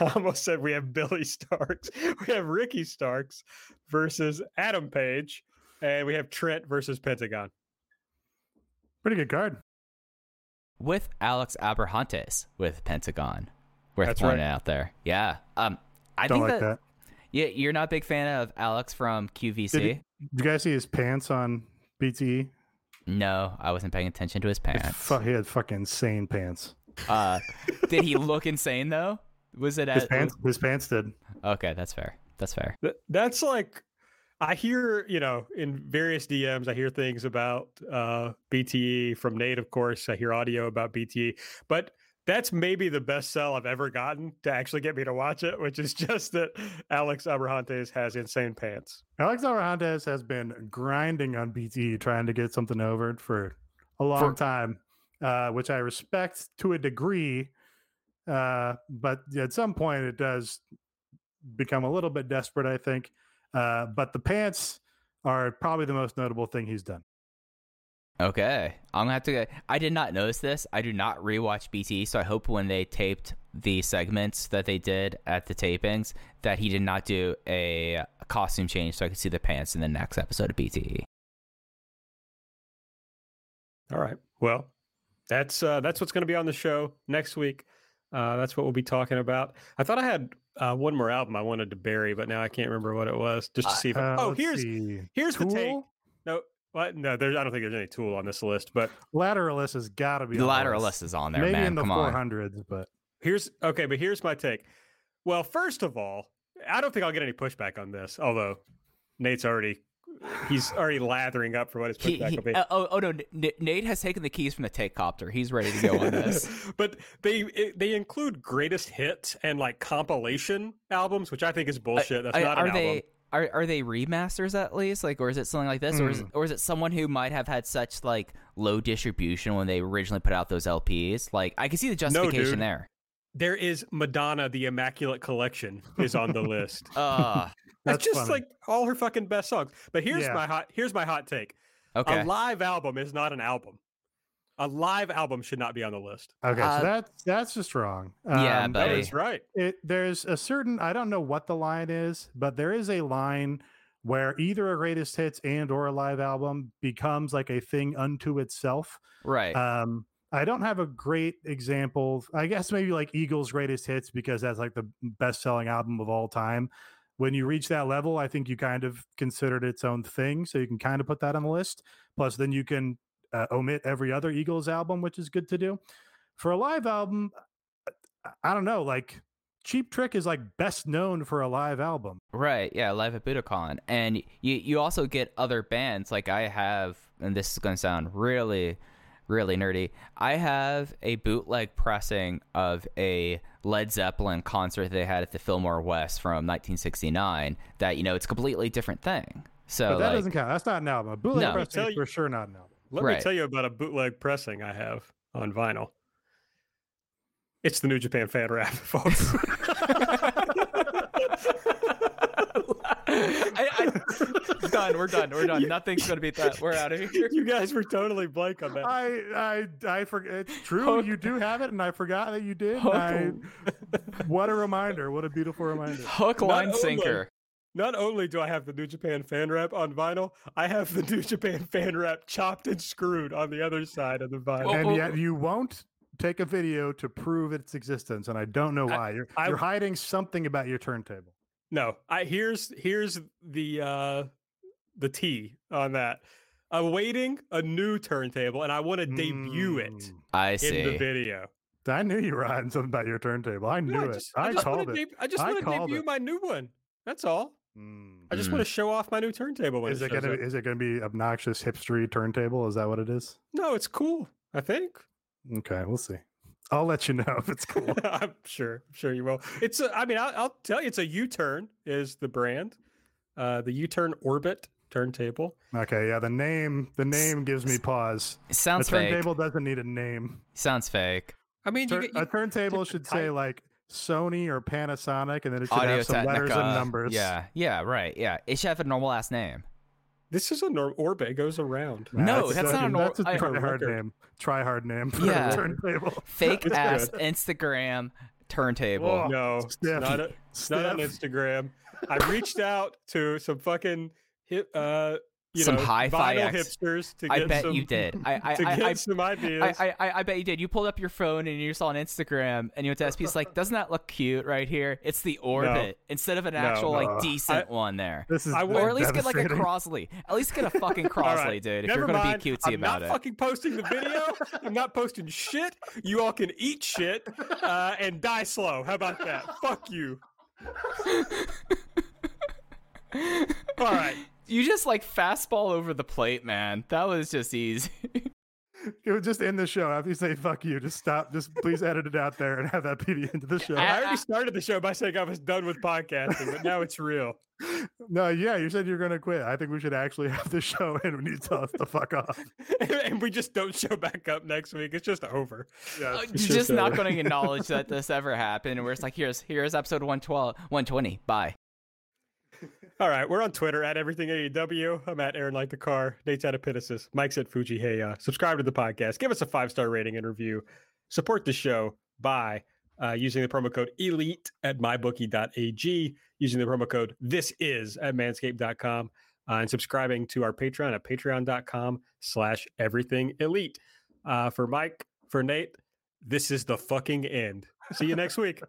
I almost said we have Billy Starks. We have Ricky Starks versus Adam Page, and we have Trent versus Pentagon. Pretty good card. With Alex Abrahantes with Pentagon. Worth That's pointing right. out there. Yeah. Um I Don't think like that, that, Yeah, you're not a big fan of Alex from QVC. Did, he, did you guys see his pants on BTE? No, I wasn't paying attention to his pants. Fu- he had fucking insane pants. Uh, did he look insane though? Was it his pants? His pants did. Okay, that's fair. That's fair. That's like I hear, you know, in various DMs, I hear things about uh, BTE from Nate, of course. I hear audio about BTE, but that's maybe the best sell I've ever gotten to actually get me to watch it, which is just that Alex Abrahantes has insane pants. Alex Abrahantes has been grinding on BTE, trying to get something over for a long for- time uh, which I respect to a degree. Uh, but at some point, it does become a little bit desperate, I think. Uh, but the pants are probably the most notable thing he's done. Okay, I'm gonna have to. I did not notice this. I do not rewatch BT, so I hope when they taped the segments that they did at the tapings that he did not do a costume change, so I could see the pants in the next episode of BT. All right. Well, that's uh, that's what's going to be on the show next week. Uh, that's what we'll be talking about. I thought I had uh, one more album I wanted to bury, but now I can't remember what it was. Just to see if uh, oh here's see. here's Tool? the take. No, what? No, there's I don't think there's any Tool on this list, but Lateralus has got to be. The on Lateralus is on there, Maybe man. in the Come 400s, on. but Here's okay, but here's my take. Well, first of all, I don't think I'll get any pushback on this, although Nate's already he's already lathering up for what his He, pushback he- will be. uh, oh, oh no, N- Nate has taken the keys from the take copter. He's ready to go on this. but they it- they include greatest hits and like compilation albums, which I think is bullshit. That's I- not are an they album. Are are they remasters at least? Like, or is it something like this, or is Hmm. or is it someone who might have had such like low distribution when they originally put out those LPs? Like, I can see the justification dude. there. There is Madonna, the Immaculate Collection is on the list. Uh, That's, That's just funny. like all her fucking best songs. But here's Yeah. my hot here's my hot take. okay. A live album is not an album. A live album should not be on the list. Okay, Uh, so that's that's just wrong. Yeah, Um, but- Buddy. is right. it, there's a certain I don't know what the line is, but there is a line where either a greatest hits and or a live album becomes like a thing unto itself. right. Um, I don't have a great example. I guess maybe like Eagles' greatest hits because that's like the best selling album of all time. When you reach that level, I think you kind of considered its own thing. So you can kind of put that on the list. Plus, then you can uh, omit every other Eagles album, which is good to do. For a live album, I- I don't know. Like Cheap Trick is like best known for a live album. Right, yeah, live at Budokan, and you you also get other bands. Like I have, and this is going to sound really, really nerdy. I have a bootleg pressing of a Led Zeppelin concert they had at the Fillmore West from 1969. That you know, it's a completely different thing. So But that like, doesn't count. That's not an album. A bootleg No. pressing is for sure not an album. Let Right. me tell you about a bootleg pressing I have on vinyl. It's the New Japan fan rap, folks. I, I, done. We're done. We're done. Nothing's going to beat that. We're out of here. you guys were totally blank on that. I I I forget. It's true. You do have it, and I forgot that you did. I, what a reminder! What a beautiful reminder. Hook, Not line, only- sinker. Not only do I have the New Japan fan rap on vinyl, I have the New Japan fan rap chopped and screwed on the other side of the vinyl. And yet you won't take a video to prove its existence, and I don't know I- why. You're I- you're hiding something about your turntable. No, I here's here's the uh the T on that. I'm Awaiting a new turntable, and I want to debut it Mm. I in the video. I knew you were hiding something about your turntable. I knew No, it. just- I, just wanna called it. deb- I just I want to called debut it. my new one. That's all. Mm. I just Mm. want to show off my new turntable when Is it it gonna up. is it gonna be obnoxious hipstery turntable? Is that what it is? No, it's cool. I think. Okay, we'll see. I'll let you know if it's cool. I'm sure. I'm sure you will. It's. A, I mean, I'll, I'll tell you. It's a U-turn is the brand. Uh, the U-turn Orbit turntable. okay, yeah. The name the name gives me pause. It The sounds fake. turntable doesn't need a name. Sounds fake. I mean, you Tur- get, you, a turntable should say like Sony or Panasonic, and then it should Audio have some letters and numbers. Yeah, yeah, right. Yeah, it should have a normal ass name. this is a nor- Orbit. It goes around. No, That's, that's not a nor- That's a I- try hard name. Try hard name for Yeah. turntable. Fake It's ass good. Instagram turntable. Whoa. No, it's Stiff. not, a, it's not on Instagram. I reached out to some fucking hip, uh, you Some know, hi-fi vinyl ex- hipsters to I bet some, you did. I I to I, get I, some ideas. I, I, I bet you did. You pulled up your phone and you saw on Instagram and you went to SP. It's like, doesn't that look cute right here? It's the orbit instead of an No. actual like Uh, decent one there. This is I would- Or at least get like a Crosley. At least get a fucking Crosley, right, dude. If never you're gonna mind. be cutesy I'm about not it. fucking posting the video. I'm not posting shit. You all can eat shit uh, and die slow. How about that? Fuck you. All right. You just like fastball over the plate, man. That was just easy. It would just end the show after you say "fuck you." Just stop. Just please edit it out there and have that be the end of the show. I already started the show by saying I was done with podcasting, but now it's real. No, yeah, you said you're gonna quit. I think we should actually have the show and we need to tell us to fuck off. and we just don't show back up next week. It's just over. Yeah, You're it's just, just, not uh, going to acknowledge that this ever happened. And we're just like, here's here's episode 112, 120. Bye. All right, we're on Twitter at everything AEW. I'm at Aaron Like the Car. Nate's at Epitasis. Mike's at Fuji. Hey, uh, subscribe to the podcast. Give us a five star rating and review. Support the show by uh, using the promo code ELITE at mybookie.ag, using the promo code This Is at manscaped.com, uh, and subscribing to our Patreon at patreon.com slash everything elite. Uh, for Mike, for Nate, this is the fucking end. See you next week.